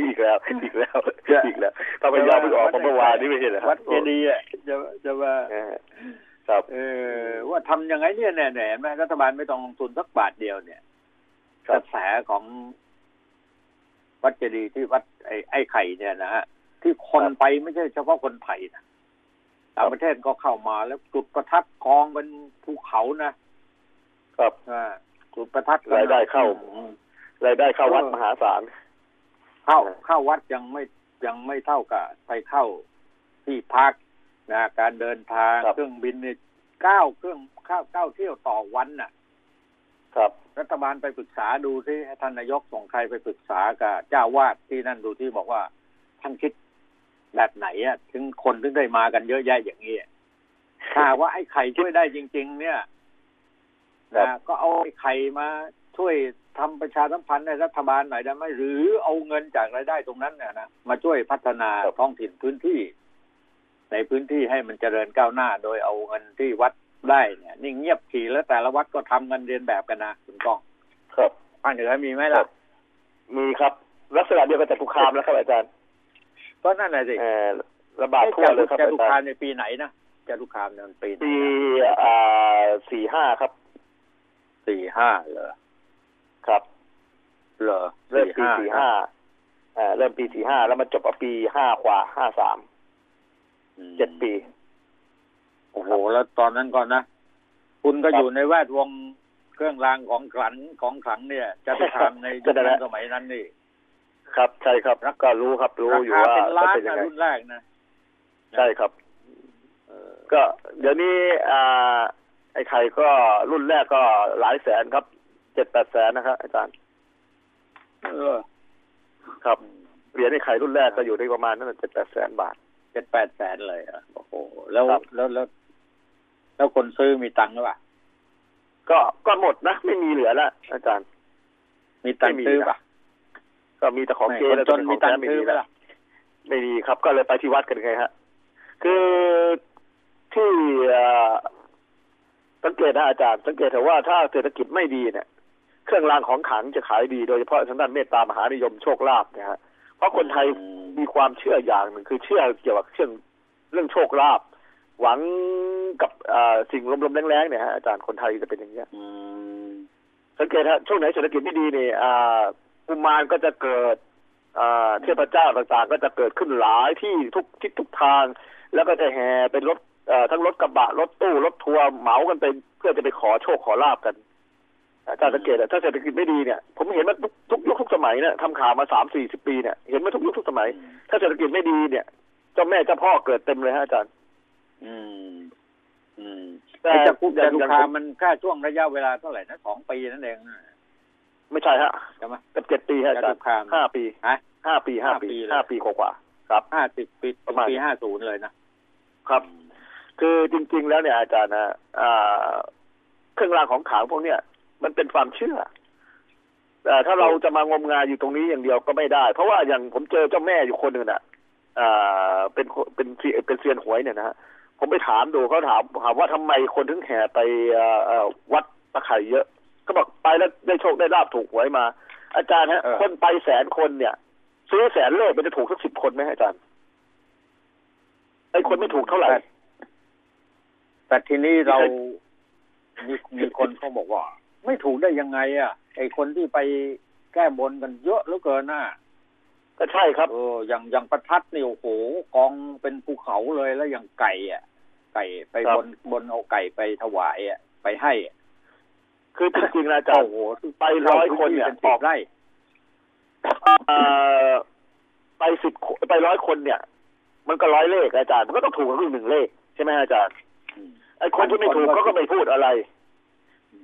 อีกแล้ว อีกแล้วอีกแล้วถ้าพยายามเพิ่งออกเมื่อวานนี้ไม่ใช่เหรอวัดเจดีย์อะจะจะว่าครับเออว่าทำยังไงเนี่ยเนี่ยเห็นไหมรัฐบาลไม่ต้องลงทุนสักบาทเดียวเนี่ยกระแสของวัดเจดีย์ที่วัดไอ้ไอ้ไข่เนี่ยนะฮะที่คนไปไม่ใช่เฉพาะคนไทยนะต่างประเทศก็เข้ามาแล้วจุดประทัดกองเป็นภูเขานะครับอ่า จุดประทัดกันรายได้เข้าอืมรายได้เข้าวัดมหาศาลเข้าเข้าวัดยังไม่ยังไม่เท่ากับไปเข้าที่พักนะการเดินทางครับเครื่องบินนี่เก้าเครื่องเข้าเก้าเที่ยวต่อวันน่ะ ครับ รัฐบาลไปปรึกษาดูที่ท่านนายกส่งใครไปปรึกษากับเจ้าวาดที่นั่นดูที่บอกว่าท่านคิดแบบไหนอะถึงคนถึงได้มากันเยอะแยะอย่างนี้อะถ้าว่าไอ้ไข่ช่วยได้จริง ๆ เนี่ยครันะบ ก็เอาไอ้ไข่มาช่วยทำประชาสัมพันธ์ในรัฐบาลหน่อยได้ไหมหรือเอาเงินจากรายได้ตรงนั้นเนี่ยนะมาช่วยพัฒนาท้องถิ่นพื้นที่ ในพื้นที่ให้มันเจริญก้าวหน้า โดยเอาเงินที่วัดได้เนี่ยนี่เงียบขี่แล้วแต่ละวัดก็ทำกันเรียนแบบกันนะคุณก้อง ครับภาคเหนือมีไหมล่ะมีครับ ลักษณะเดียวกันจตุคามแล้วครับอาจารย์ก็นั่นแหละสิเอ่อระบาดทั่วเลยครับจะอาทุจารคามย์ในปีไหนนะจะทุคามเนี่ยมันปีไหนปีนะอ่าสี่ห้าครับ สี่ห้าเหรอครับเหรอเริ่มปีสี่ห้าเอ่อเริ่มปีสี่ห้าแล้วมันจบเอาปีห้ากว่าห้าสามอืมเจ็ดปี โอ้โห แล้วตอนนั้นก่อนนะ คุณก็ครับอยู่ในแวดวงเครื่องรางของขลังของขลังเนี่ยจะทุคามในยุคก็นั่นแหนั้นละสมัยนั้นนี่ ครับใช่ครับก็รู้ครับ รู้ราอยู่คาว่าเป็นล้านจะเป็นยันะงไงรุ่นแรกนะ ใช่ครับเออก็เดี๋ยวนี้อ่า ไอ้ไข่ก็รุ่นแรกก็หลายแสนครับเจ็ดแปดแสนนะครับอาจารย์ เออ ครับเหรียญไอ้ไข่รุ่นแรกก็อยู่ในประมาณนั้นเจ็ดแปดแสนบาทเจ็ดแปดแสนเลยอะโอ้โหแล้วครับแล้วแล้ว แล้วคนซื้อมีตังค์หรือเปล่าก็ก็หมดนะไม่มีเหลือแล้วอาจารย์ มีตังค์ไม่มีซื้อนะป่ะก็มีแต่ของไม่เก๊คนแล้วจก็นเป็นขมีองตังแท้ค์ไม่ซื้อมีไหมแล้วล่ะไม่มีครับ ก็เลยไปที่วัดกันไงฮะ คือที่เอ่อ สังเกตนะอาจารย์ สังเกตเถอะว่าถ้าเศรษฐกิจไม่ดีเนี่ย เครื่องรางของขลังจะขายดี โดยเฉพาะทางด้านเมตตามหานิยมโชคลาภนะฮะเพราะคนไทยมีความเชื่ออย่างหนึ่งคือเชื่อเกี่ยวกับเรื่องเรื่องโชคลาภหวังกับอ่อสิ่งลมๆแรงๆเนี่ยฮะอาจารย์คนไทยจะเป็นอย่างเงี้ยสังเกตฮะช่วงไหนเศรษฐกิจไม่ดีเนี่ยอ่ากุมารก็จะเกิดอ่าเทพเจ้าต่างๆ ก็จะเกิดขึ้นหลายที่ทุกทิศทุกทาง แล้วก็จะแห่เป็นรถ ทั้งรถกระบะรถตู้รถทัวร์เหมากันไปเพื่อจะไปขอโชคขอลาบกันอาจารย์สังเกตอะถ้าเศรษฐกิจไม่ดีเนี่ย ผมเห็นมาทุกทุกยุคทุกสมัยเนี่ยทำข่าวมาสามสี่สิบปีเนี่ยเห็นมาทุกยุคทุกสมัย ถ้าเศรษฐกิจไม่ดีเนี่ยเจ้าแม่เจ้าพ่อเกิดเต็มเลยฮะอาจารย์ อืม อืม แต่ไอ้จะคุกอย่าจะงทุอย่างคามผมมันแค่ช่วงระยะเวลาเท่าไหร่นะสองปีนั่นเองนะไม่ใช่ฮะใช่ไหมกับเจ็ดปีฮะอาจารจะทุย์กคามห้าปีฮะห้าปีห้าปีห้าปีเลยห้าปีกว่าๆครับห้าสิบปีประมาณปีห้าศูนย์เลยนะครับ คือจริง ๆ แล้วเนี่ยอาจารย์นะอ่าเครื่องรางของขลังพวกเนี้ยมันเป็นความเชื่อแต่ถ้าเราจะมางมงายอยู่ตรงนี้อย่างเดียวก็ไม่ได้ เพราะว่าอย่างผมเจอเจ้าแม่อยู่คนหนึ่งน่ะอ่าเป็นคนเป็นเซียเป็นเซียนหวยเนี่ยนะฮะผมไปถามดูเขาถามถามว่าทำไมคนถึงแห่ไปอ่าอ่าวัดตะไคร่เยอะเขาบอกไปแล้วได้โชคได้ลาบถูกหวยมา อาจารย์ฮะเออคนไปแสนคนเนี่ยซื้อแสนเลขมันจะถูกสักสิบคนไหมฮะอาจารย์ไอ้คนไม่ถูกเท่าไหร่ แต่แต่ทีนี้เราไม่ใช่มีมีคนเขาบอกว่า ไม่ถูกได้ยังไง อะ ไอคนที่ไปแก้บนกันเยอะเหลือเกินน่ะก็ใช่ครับเอออย่างอย่างประทัดนี่โอ้โหกองเป็นภูเขาเลยแล้วอย่างไก่อะ ไก่ไปครับบนบนเอาไก่ไปถวายอะไปให้อะคือจริงๆนะอาจารย์โอ้โหไปร้อยคนเนี่ยเป็นอสิอบกไร่เอ่อไปสิบคนไปร้อยคนเนี่ย มันก็ร้อยเลขอาจารย์ มันก็ต้องถูกกันครึ่งหนึ่งเลขใช่ไหมอาจารย์ ไอ้คนที่ไม่ถูกเขาก็ไม่พูดอะไร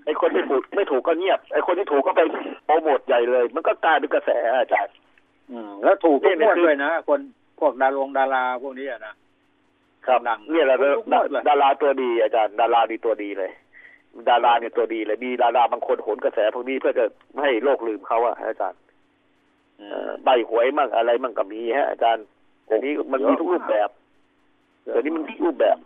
ไอ้คนที่ถูกไม่ถูกก็เงียบ ไอ้คนที่ถูกก็ไปโปรโมทใหญ่เลย มันก็กลายเป็นกระแสอาจารย์อืมแล้วถูกทุกเนี่งยวดคือด้วยนะคนพวกดารงดาราพวกนี้อะนะครับดังเนี่ยแหละทุกงวดเลยดาราตัวดีอาจารย์ ดาราดีตัวดีเลย ดาราเนี่ยตัวดีเลยมีดาราบางคนโหนกระแสพวกนี้เพื่อจะไม่ให้โลกลืมเขาอะอาจารย์อืเอ่อมใบหวยมั่งอะไรมั่งก็มีฮะอาจารย์เดี๋ยวนี้มันมีทุกรูปแบบเดี๋ยวนี้มันมีทุกรูปแบบ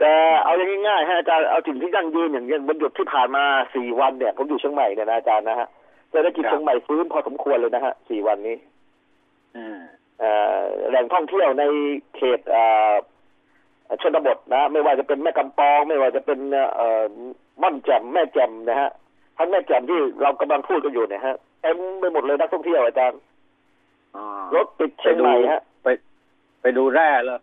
แต่เอาอย่างง่ายๆฮะอาจารย์เอาสิ่งที่ยั่งยืนอย่างเงี้ยวันหยุดที่ผ่านมาสี่วันเนี่ยผมอยู่เชียงใหม่เนี่ยนะอาจารย์นะฮะเศรษฐกิจเชียงใหม่ฟื้นพอสมควรเลยนะฮะสี่วันนี้อืมเอ่อแหล่งท่องเที่ยวในเขตเอ่อชนบทนะ ไม่ว่าจะเป็นแม่กำปอง ไม่ว่าจะเป็นเอ่อม่อนแจ่มแม่แจ่มนะฮะทั้งแม่แจ่มที่เรากำลังพูดกันอยู่เนี่ยฮะเต็มไปหมดเลยนักท่องเที่ยวอาจารย์อ่ารถติดเชียงใหม่ฮะไป ไปดูแร่เลย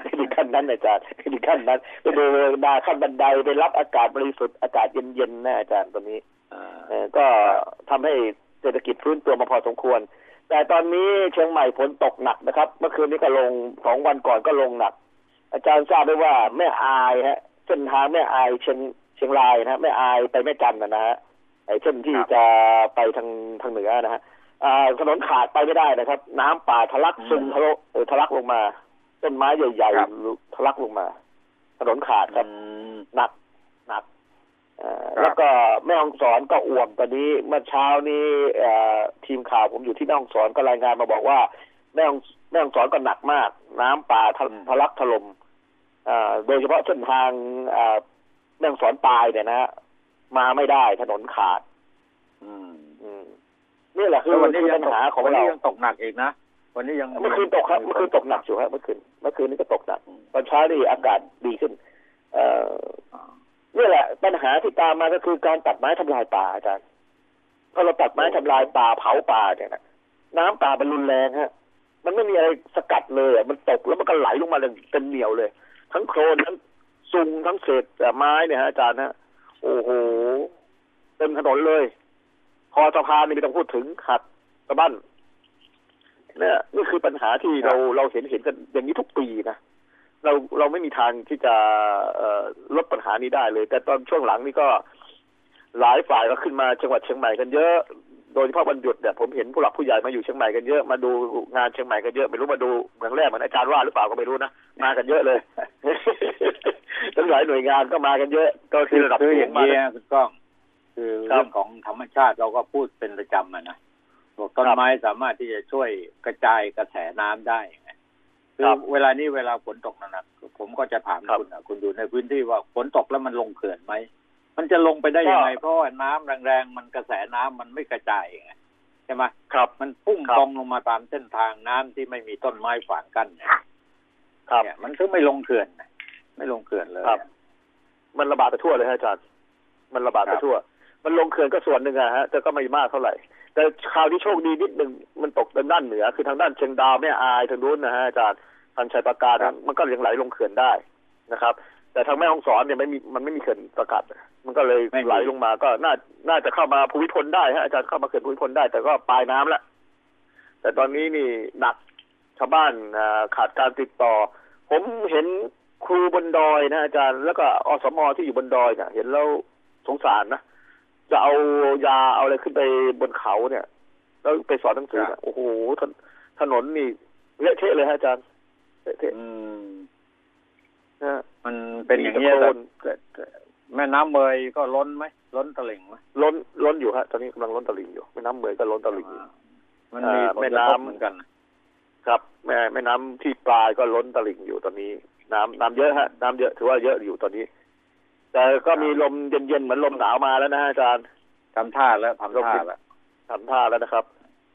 ไม่ถึงขั้นนั้นอาจารย์ไม่ถึงขั้นนั้นไปเดินดาขั้นบันไดไปรับอากาศบริสุทธิ์อากาศเย็นๆนะอาจารย์ตอนนี้อ่าเอ่อก็ทำให้เศรษฐกิจฟื้นตัวมาพอสมควร แต่ตอนนี้เชียงใหม่ฝนตกหนักนะครับ เมื่อคืนนี้ก็ลงสองวันก่อนก็ลงหนัก อาจารย์ทราบไหมว่าแม่อายฮะเส้นทางแม่อายเชียงเชียงรายนะฮะแม่อายไปแม่จันทร์นะนะฮะไอ้เส้นที่จะไปทางทางเหนือนะฮะอ่า ถนนขาดไปไม่ได้นะครับ น้ำป่าทะลักซึมทะลุเออทะลักลงมา ต้นไม้ใหญ่ๆทะลักลงมา ถนนขาดครับอืมหนักหนักเอ่อครับแล้วก็แม่ฮ่องสอนก็อ่วมตอนนี้เมื่อเช้านี้เอ่อทีมข่าวผมอยู่ที่แม่ฮ่องสอนก็รายงานมาบอกว่าแม่ฮ่องแม่ฮ่องสอนก็หนักมาก น้ำป่าทะทะลักถล่มเอ่อโดยเฉพาะเส้นทางเอ่อแม่ฮ่องสอนปลายเนี่ยนะฮะมาไม่ได้ถนนขาด อืมอืม นี่แหละคือแล้ววันนี้คือยัปังญตกหาของวันเรานี้ยังตกหนักอีกนะวันนี้ยังเมื่อคืนตกครับเมื่อคืนตกหนักอยู่ครับเมื่อคืนเมื่อคืนนี้ก็ตกหนักตอนเช้านี่อากาศดีขึ้น เอ่ออ่านี่แหละ ปัญหาที่ตามมาก็คือการตัดไม้ทำลายป่าอาจารย์พอเราตัดไม้ทำลายป่าเผาป่าเนี่ยนะน้ำป่ามันรุนแรงฮะ มันไม่มีอะไรสกัดเลยอะมันตกแล้วมันก็ไหลลงมาเลยเป็นเหนียวเลย ทั้งโคลนทั้งซุงทั้งเศษไม้เนี่ยฮะอาจารย์ฮะโอ้โหเต็มถนนเลย คอสะพานนี่ไม่ต้องพูดถึงหักสะบั้นเนี่ยนี่คือปัญหาที่เราเราเห็นเห็นกันอย่างนี้ทุกปีนะเราเราไม่มีทางที่จะเอ่อลดปัญหานี้ได้เลย แต่ตอนช่วงหลังนี่ก็หลายฝ่ายก็ขึ้นมาจังหวัดเชียงใหม่กันเยอะโดยเฉพาะวันหยุดเนี่ยผมเห็นผู้หลักผู้ใหญ่มาอยู่เชียงใหม่กันเยอะมาดูงานเชียงใหม่กันเยอะไม่รู้มาดูเหมือนแรกเหมือนอาจารย์ว่าหรือเปล่าก็ไม่รู้นะมากันเยอะเลยทั้งหลายหน่วยงานก็มากันเยอะ ก็คืคืออระดับคือสูอย่างงมานี้กนะคุณก้อง คือครับเรื่องของธรรมชาติเราก็พูดเป็นประจำอะนะบอกต้นครับไม้สามารถที่จะช่วยกระจายกระแสน้ำได้ไงคืครัอบเวลานี้เวลาฝนตกหนักๆผมก็จะถามครับคุณอะคุณอยู่ในพื้นที่ว่าฝนตกแล้วมันลงเขื่อนไหมมันจะลงไปได้ยังไงก็เพราะว่าน้ำแรงๆมันกระแสน้ำมันไม่กระจายไงใช่ไหมครับ มันพุ่งครับตรงลงมาตามเส้นทางน้ำที่ไม่มีต้นไม้ฝางกั้นเนี่ยครับเนี่ยมันถึงไม่ลงเขื่อนน่ะไม่ลงเขื่อนเลยครับ มันระบาดไปทั่วเลยฮะอาจารย์มันระบาดไปครับทั่ว มันลงเขื่อนก็ส่วนหนึ่งอะฮะแต่ก็ไม่มากเท่าไหร่ แต่ข่าวที่โชคดีนิดหนึ่งมันตกทางด้านเหนือ คือทางด้านเชียงดาวแม่อายทางนู้นนะฮะอาจารย์ทางชัยปราการนั้นมันก็ยังไหลลงเขื่อนได้นะครับ แต่ทางแม่ฮ่องสอนเนี่ยไม่มีมันไม่มีเขื่อนประกาศมันก็เลยไม่มีไหลลงมาก็น่าน่าจะเข้ามาภูมิพลได้ฮะอาจารย์เข้ามาเขื่อนภูมิพลได้ แต่ก็ปลายน้ำแล้วแต่ตอนนี้นี่หนักชาวบ้านอ่าขาดการติดต่อ ผมเห็นครูบนดอยนะอาจารย์แล้วก็อสมที่อยู่บนดอยเนี่ยเห็นแล้วสงสารนะ จะเอายาเอาอะไรขึ้นไปบนเขาเนี่ย แล้วไปสอนหนังสือเนี่ยโอ้โหถนถนนนี่เละเทะเลยฮะอาจารย์เละเทะอืมนะฮะมันเป็นอย่างนี้ยมีแต่แต่โคลนแม่น้ำเมยก็ล้นไหมล้นตลิ่งไหมล้นล้นอยู่ฮะตอนนี้กำลังล้นตลิ่งอยู่แม่น้ำเหมยก็ล้นตลิ่งอยู่มันมีอ่าผลแม่กระทบน้ำเหมือนกัน ครับ แม่แม่น้ำที่ปลายก็ล้นตลิ่งอยู่ตอนนี้ น้ำน้ำเยอะฮะน้ำเยอะถือว่าเยอะอยู่ตอนนี้ แต่ก็มีลมเย็นๆเหมือนลมหนาวมาแล้วนะฮะอาจารย์ทำท่าแล้วทำท่าแล้วทำท่าแล้วนะครับ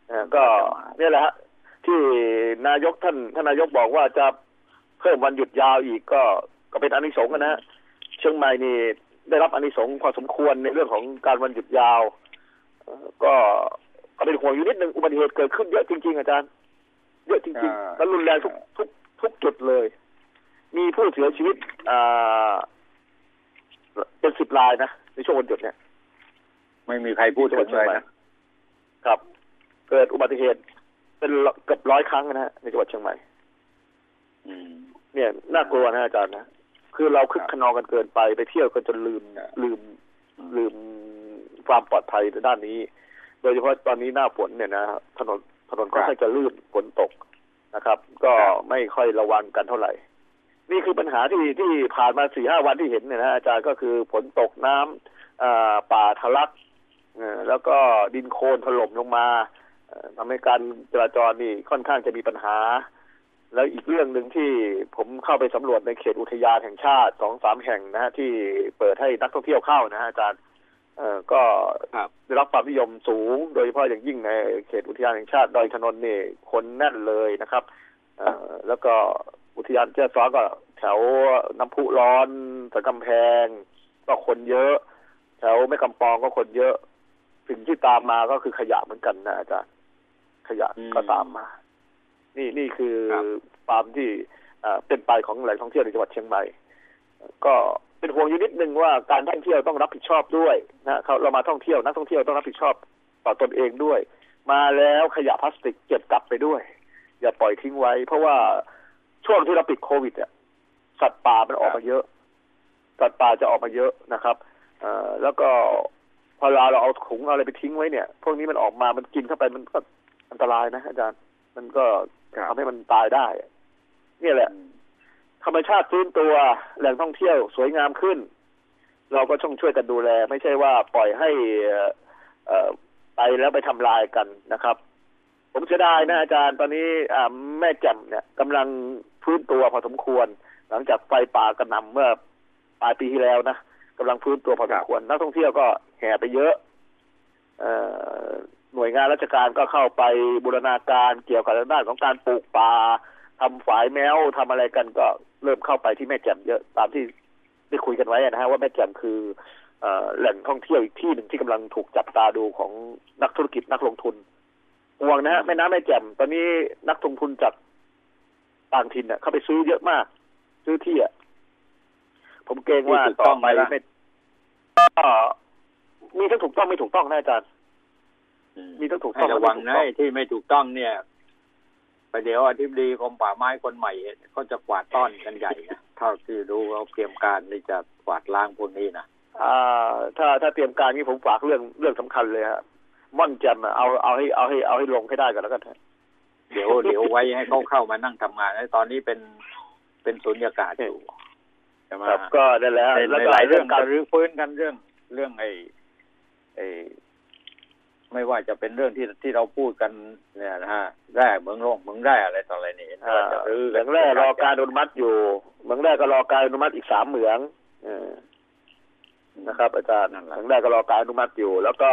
เอ่อก็เนี่ยแหละฮะที่นายกท่านท่านนายกบอกว่าจะเพิ่มวันหยุดยาวอีกก็ก็เป็นอานิสงส์นะฮะเชียงใหม่นี่ได้รับอานิสงส์พอสมควรในเรื่องของการวันหยุดยาวเอ่อก็ก็เป็นห่วงอยู่นิดนึงอุบัติเหตุเกิดขึ้นเยอะจริง ๆ อาจารย์เยอะจริงอ่าๆและรุนแรงทุกทุกทุกจุดเลย มีผู้เสียชีวิต อ่า เป็นสิบรายนะในช่วงวันหยุดเนี่ย ไม่มีใครพูดถึงเลยนะครับ เกิดอุบัติเหตุเป็นเกือบร้อยครั้งนะฮะในจังหวัดเชียงใหม่อืมเนี่ยน่ากลัวนะอาจารย์นะคือเราคึกขนองกันเกินไปไปเที่ยวกันจนลืมครับลืมลืมความปลอดภัยในด้านนี้ โดยเฉพาะตอนนี้หน้าฝนเนี่ยนะถนนถนนก็ค่อยจะลื่นฝนตกนะครับ ก็ไม่ค่อยระวังกันเท่าไหร่ นี่คือปัญหาที่ที่ผ่านมาสี่ห้าวันที่เห็นเนี่ยนะอาจารย์ก็คือฝนตกน้ำอ่าป่าทะลักแล้วก็ดินโคลนถล่มลงมาทำให้การจราจรนี่ค่อนข้างจะมีปัญหา แล้วอีกเรื่องหนึ่งที่ผมเข้าไปสำรวจในเขตอุทยานแห่งชาติสองสามแห่งนะฮะที่เปิดให้นักท่องเที่ยวเข้านะฮะอาจารย์เอ่อก็ได้รับความนิยมสูง โดยเฉพาะอย่างยิ่งในเขตอุทยานแห่งชาติดอยถนนนี่คนแน่นเลยนะครับเอ่อแล้วก็ อุทยานเจ้าซ้อก็แถวน้ำพุร้อนสันกำแพง ก็คนเยอะ แถวแม่กำปองก็คนเยอะ สิ่งที่ตามมาก็คือขยะเหมือนกันนะอาจารย์ขยะก็ตามมา นี่นี่คือครับความที่เอ่อเป็นไปของแหล่งท่องเที่ยวในจังหวัดเชียงใหม่ ก็เป็นห่วงอยู่นิดนึงว่าการท่องเที่ยวต้องรับผิดชอบด้วยนะเขาเรามาท่องเที่ยวนักท่องเที่ยวต้องรับผิดชอบต่อตนเองด้วย มาแล้วขยะพลาสติกเก็บกลับไปด้วย อย่าปล่อยทิ้งไว้ เพราะว่า ช่วงที่เราปิดโควิดอะสัตว์ป่ามันออกมาเยอะ สัตว์ป่าจะออกมาเยอะนะครับเอ่อแล้วก็พอเราเราเอาถุงเอาอะไรไปทิ้งไว้เนี่ย พวกนี้มันออกมามันกินเข้าไปมันก็อันตรายนะอาจารย์ มันก็ทำให้มันตายได้ เนี่ยแหละ ธรรมชาติฟื้นตัวแหล่งท่องเที่ยวสวยงามขึ้น เราก็ต้องช่วยกันดูแล ไม่ใช่ว่าปล่อยให้เอ่อเอ่อไปแล้วไปทำลายกันนะครับ ผมเสียดายนะอาจารย์ตอนนี้อ่าแม่แจ่มเนี่ยกำลัง ฟื้นตัวพอสมควร หลังจากไฟป่ากระหน่ำเมื่อปลายปีที่แล้วนะกำลังฟื้นตัวพอสมควรนักท่องเที่ยวก็แห่ไปเยอะเอ่อหน่วยงานราชการก็เข้าไปบูรณาการเกี่ยวกับด้านของการปลูกป่าทำฝายแมวทำอะไรกันก็เริ่มเข้าไปที่แม่แจ่มเยอะตามที่ได้คุยกันไว้นะฮะว่าแม่แจ่มคือเอ่อแหล่งท่องเที่ยวอีกที่หนึ่งที่กำลังถูกจับตาดูของนักธุรกิจนักลงทุนห่วงนะฮะแม่น้ำแม่แจ่มตอนนี้นักลงทุนจาก ต่างถิ่นเน่ะเข้าไปซื้อเยอะมาก ซื้อที่อะผมเกรงว่าที่ถูกต่ต้อองไปไหมล่ะไม่ก็มีทั้งถูกต้องไม่ถูกต้องนะอาจารย์มีทั้งถูกต้ให้องระวังและนะไม่ถูกต้องไอ้ที่ไม่ถูกต้องเนี่ยไปเดี๋ยวอธิบดีกรมป่าไม้คนใหม่เขาจะกวาดต้อนกันใหญ่นะเท่าที่รู้เขาเตรียมการที่จะกวาดล้างพวกนี้นะอ่า ถ้าถ้าเตรียมการนี้ผมฝากเรื่องเรื่องสำคัญเลยฮะม่อนแจ่มอะเอาเอาให้เอาให้เอาให้ลงให้ได้ก่อนแล้วกันฮะ เดี๋ยวเดี๋ยวไว้ให้เขาเข้ามานั่งทำงานแล้วตอนนี้เป็นเป็นสุญญากาศอยู่ใช่ไหมครับก็ได้แล้วในแล้วในก็หลายเรื่องกาการรรื้อฟื้นกันเรื่องเรื่องไอ้ไอ้ไม่ว่าจะเป็นเรื่องที่ที่เราพูดกันเนี่ยนะฮะแร่เมืองโลงเมืองแร่อะไรต่ออะไรนี่อ่าจะรื้อเหมืองแรกรอการอนุมัติอยู่เหมืองแรกก็รอการอนุมัติอีกสามเหมืองเออนะครับ อาจารย์นั่นแหเหละมืองแรกก็รอการอนุมัติอยู่ แล้วก็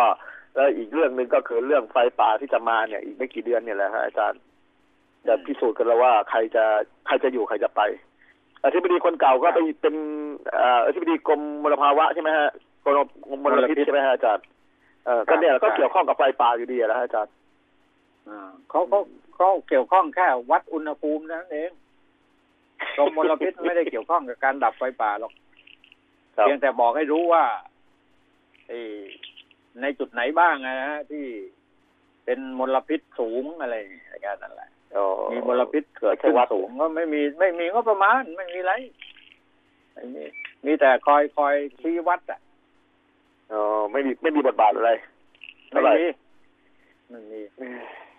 แล้วอีกเรื่องหนึ่งก็คือเรื่องไฟป่าที่จะมาเนี่ย อีกไม่กี่เดือนเนี่ยแหละฮะอาจารย์จะพิสูจน์กันแล้วว่าใครจะใครจะอยู่ใครจะไปอธิบดีคนเก่าก็ไปเป็นเอ่ออธิบดีกรมมลภาวะใช่ไหมฮะกรมมลพิษใช่ไหมฮะอาจารย์เออก็เนี่ยก็เกี่ยวข้องกับไฟป่าอยู่ดีอะนะฮะอาจารย์อ่าเขาเขาเขาเกี่ยวข้องแค่วัดอุณหภูมิเท่านั้นเองกรมมลพิษไม่ได้เกี่ยวข้องกับการดับไฟป่าหรอกครับเพียงแต่บอกให้รู้ว่าไอ้ ในจุดไหนบ้างนะฮะที่เป็นมลพิษสูงอะไรอย่างเงี้ยนั่นแหละอ๋อมีมลพิษเกิดขึ้นสูงก็ไม่มีไม่มีงบประมาณไม่มีอะไรไม่มีมีแต่คอยคอยชี้วัดอะอ๋อไม่มีไม่มีบทบาทอะไรไม่เท่าไหร่มีไม่มี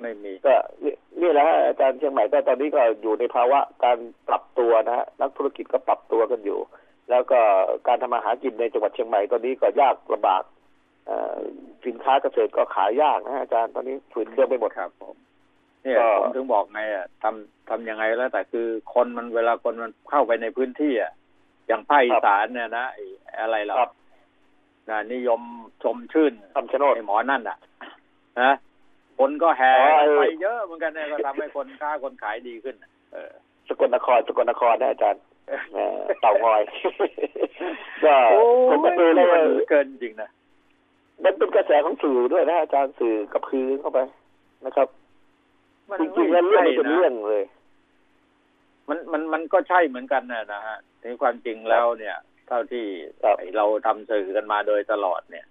ไม่มี ก็นี่นี่แหละฮะอาจารย์เชียงใหม่ก็ตอนนี้ก็อยู่ในภาวะการปรับตัวนะฮะนักธุรกิจก็ปรับตัวกันอยู่ แล้วก็การทำมาหากินในจังหวัดเชียงใหม่ตอนนี้ก็ยากลำบากเอ่อ สินค้าเกษตรก็ขายยากนะฮะอาจารย์ตอนนี้ฝืนเครื่องไปหมดครับผมเนี่ยก็ผมถึงบอกไงอะทำทำยังไงแล้ว แต่คือคนมันเวลาคนมันเข้าไปในพื้นที่อะอย่างภาคอีสานเนี่ยนะไอ้อะไรเราครับนะนิยมชมชื่นคำชะโนดไอ้หมอนั่นอะนะคนก็แห่อ๋อไอ้ไปเยอะเหมือนกันเนี่ยก็ทำให้คนค้าคนขายดีขึ้นน่ะเออ สกลนครสกลนครนะอาจารย์เอ่อเต่างอยก็โอ้ผมก็ดูแล้วยว่ามันเกินจริงนะ มันเป็นกระแสของสื่อด้วยนะอาจารย์สื่อกระพือเข้าไปนะครับมันจริงๆแล้วเรื่องนี้เป็นไม่ใช่ะเรื่องเลย มันมันมันก็ใช่เหมือนกันนะนะฮะในความจริงแล้วเนี่ย เท่าที่ครับไอ้เราทำสื่อกันมาโดยตลอดเนี่ย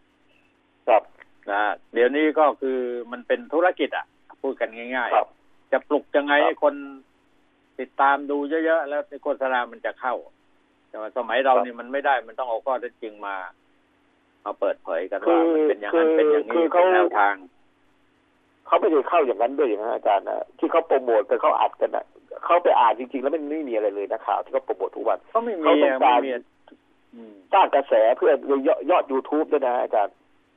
ครับนะฮะเดี๋ยวนี้ก็คือมันเป็นธุรกิจอะ พูดกันง่ายครับๆจะปลุกยังไงครับให้คนติดตามดูเยอะๆแล้วโฆษณามันจะเข้า แต่ว่าสมัยเรานี่มันไม่ได้มันต้องเอาข้อเท็จจริงมา มาเปิดเผยกันว่ามันเป็นอย่างนั้นเป็นอย่างคืนี้อเป็เขานแนวทางเขาไม่ได้เข้าอย่างนั้นด้วยอย่างนั้นอาจารย์นะที่เขาโปรโมทกันเขาอัดกันนะเขาไปอ่านจริง ๆ แล้วมันไม่มีอะไรเลยนะข่าวที่เขาโปรโมททุกวันก็ไม่มีเขาต้องอะการไม่มีอืมสร้างกระแสเพื่อยอดยอด YouTube ด้วยนะอาจารย์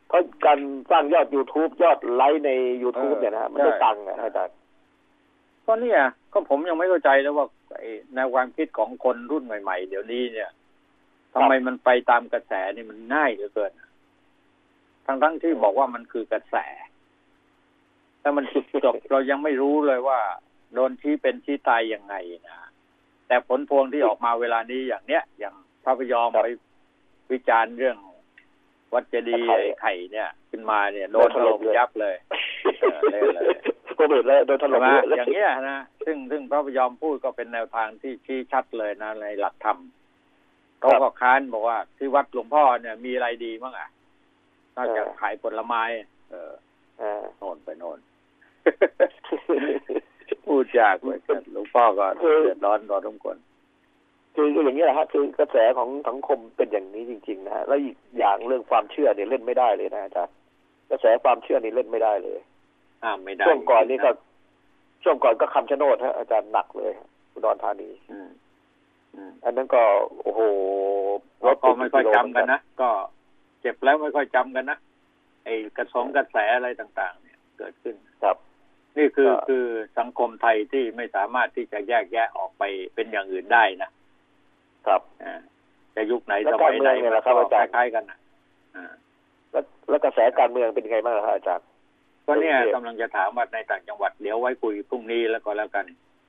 เพราะการสร้างยอด YouTube ยอดไลค์ใน YouTube เนี่ยนะฮะมันได้ตังค์นะอาจารย์ก็เนี่ยก็ผมยังไม่เข้าใจแล้วว่าไอ้แนวความคิดของคนรุ่นใหม่ ๆ เดี๋ยวนี้เนี่ย ทำไมมันไปตามกระแสนี่มันง่ายเหลือเกิน ทั้งๆที่บอกว่ามันคือกระแส แต่มันจุดจบเรายังไม่รู้เลยว่าโดนชี้เป็นชี้ตายยังไงนะแต่ผลพวงที่ออกมาเวลานี้อย่างเนี้ย อย่างพระพยอมครับไปวิจารณ์เรื่องวัดเจดีย์ไข่ไอ้ไข่เนี่ย ขึ้นมาเนี่ยโดนโดนถถล่ล่มมเลยยับเลยเออเละเลยโควิดแล้วโดนถใช่ล่มไหมเยอะเลยอย่างเงี้ยนะซึ่งซึ่งพระพยอมพูดก็เป็นแนวทางที่ชี้ชัดเลยนะในหลักธรรม เขาก็ค้านบอกว่าที่วัดหลวงพ่อเนี่ยมีอะไรดีบ้างอะนอกจากขายผลไม้ เอออ่าโน่นไปโน่นพูดจากไปกันหลวงพ่อก็เดือดร้อนรอทุกคนคือคืออย่างนี้แหละฮะคือกระแสของสังคมเป็นอย่างนี้จริง ๆ นะฮะแล้วอีกอย่างเรื่องความเชื่อเนี่ยเล่นไม่ได้เลยนะอาจารย์กระแสความเชื่อนี่เล่นไม่ได้เลยห้ามไม่ได้ช่วงก่อนนี่ก็ช่วงก่อนก็คำชะโนดฮะอาจารย์หนักเลยอุดรธานี อืมอืมอันนั้นก็โอ้โหเราก็ไม่ค่อยจำกันนะก็เจ็บแล้วไม่ค่อยจำกันนะไอ้กระสงกระแสอะไรต่าง ๆ เนี่ย เกิดขึ้นครับ นี่คือก็คือสังคมไทยที่ไม่สามารถที่จะแยกแยะออกไปเป็นอย่างอื่นได้นะครับอ่าจะยุคไหนแล้วสมัยไหนการเมืองเนี่ยแหละครับก็อาจารย์คล้ายๆกันนะอ่าแล้วแล้วกระแสการเมืองเป็นยังไงบ้างครับอาจารย์ก็เนี่ยโอเคกำลังจะถามว่าในต่างจังหวัดเดี๋ยวไว้คุยพรุ่งนี้แล้วก็แล้วกัน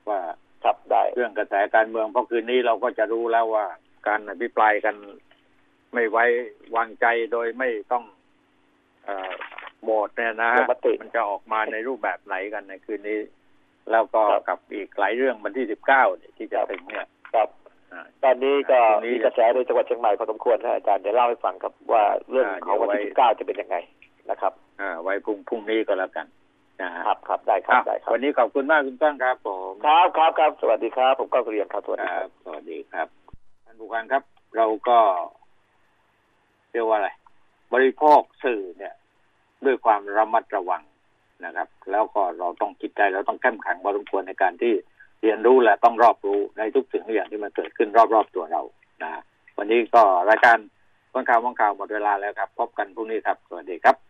ว่า ครับได้เรื่องกระแสการเมืองเพราะคืนนี้เราก็จะรู้แล้วว่า การอภิปรายกันไม่ไว้วางใจโดยไม่ต้องเอ่อโหวตเนี่ยนะฮะลงมติมันจะออกมาในรูปแบบไหนกันในคืนนี้ แล้วก็ครับกับอีกหลายเรื่องวันที่สิบเก้าเนี่ยที่จะถึงเนี่ยครับอ่าตอนนี้ก็ตรงนี้มีกระแสในจังหวัดเชียงใหม่พอสมควรนะอาจารย์เดี๋ยวเล่าให้ฟังครับว่าเรื่องอ่าของวันที่เดี๋สิยวไว้บเก้าจะเป็นยังไงนะครับ อ่า ไว้พรุ่งพรุ่งนี้ก็แล้วกัน นะฮะครับครับได้ครับอะได้ครับวันนี้ขอบคุณมากคุณต้นครับผมครับครับครับสวัสดีครับ ผมก้าวเกรียนครับสวัสคดีครัรับบสวัสดีครับท่านผู้การครับ เราก็เรียกว่าอะไร บริโภคสื่อเนี่ย ด้วยความระมัดระวังนะครับ แล้วก็เราต้องคิดใจเราต้องเข้มแข็งพอสมควรในการที่เรียนรู้และต้องรอบรู้ในทุกสิ่งทุกอย่างที่มันเกิดขึ้นรอบๆตัวเรานะวันนี้ก็รายการวันข่าววันข่าวหมดเวลาแล้วครับ พบกันพรุ่งนี้ครับ สวัสดีครับ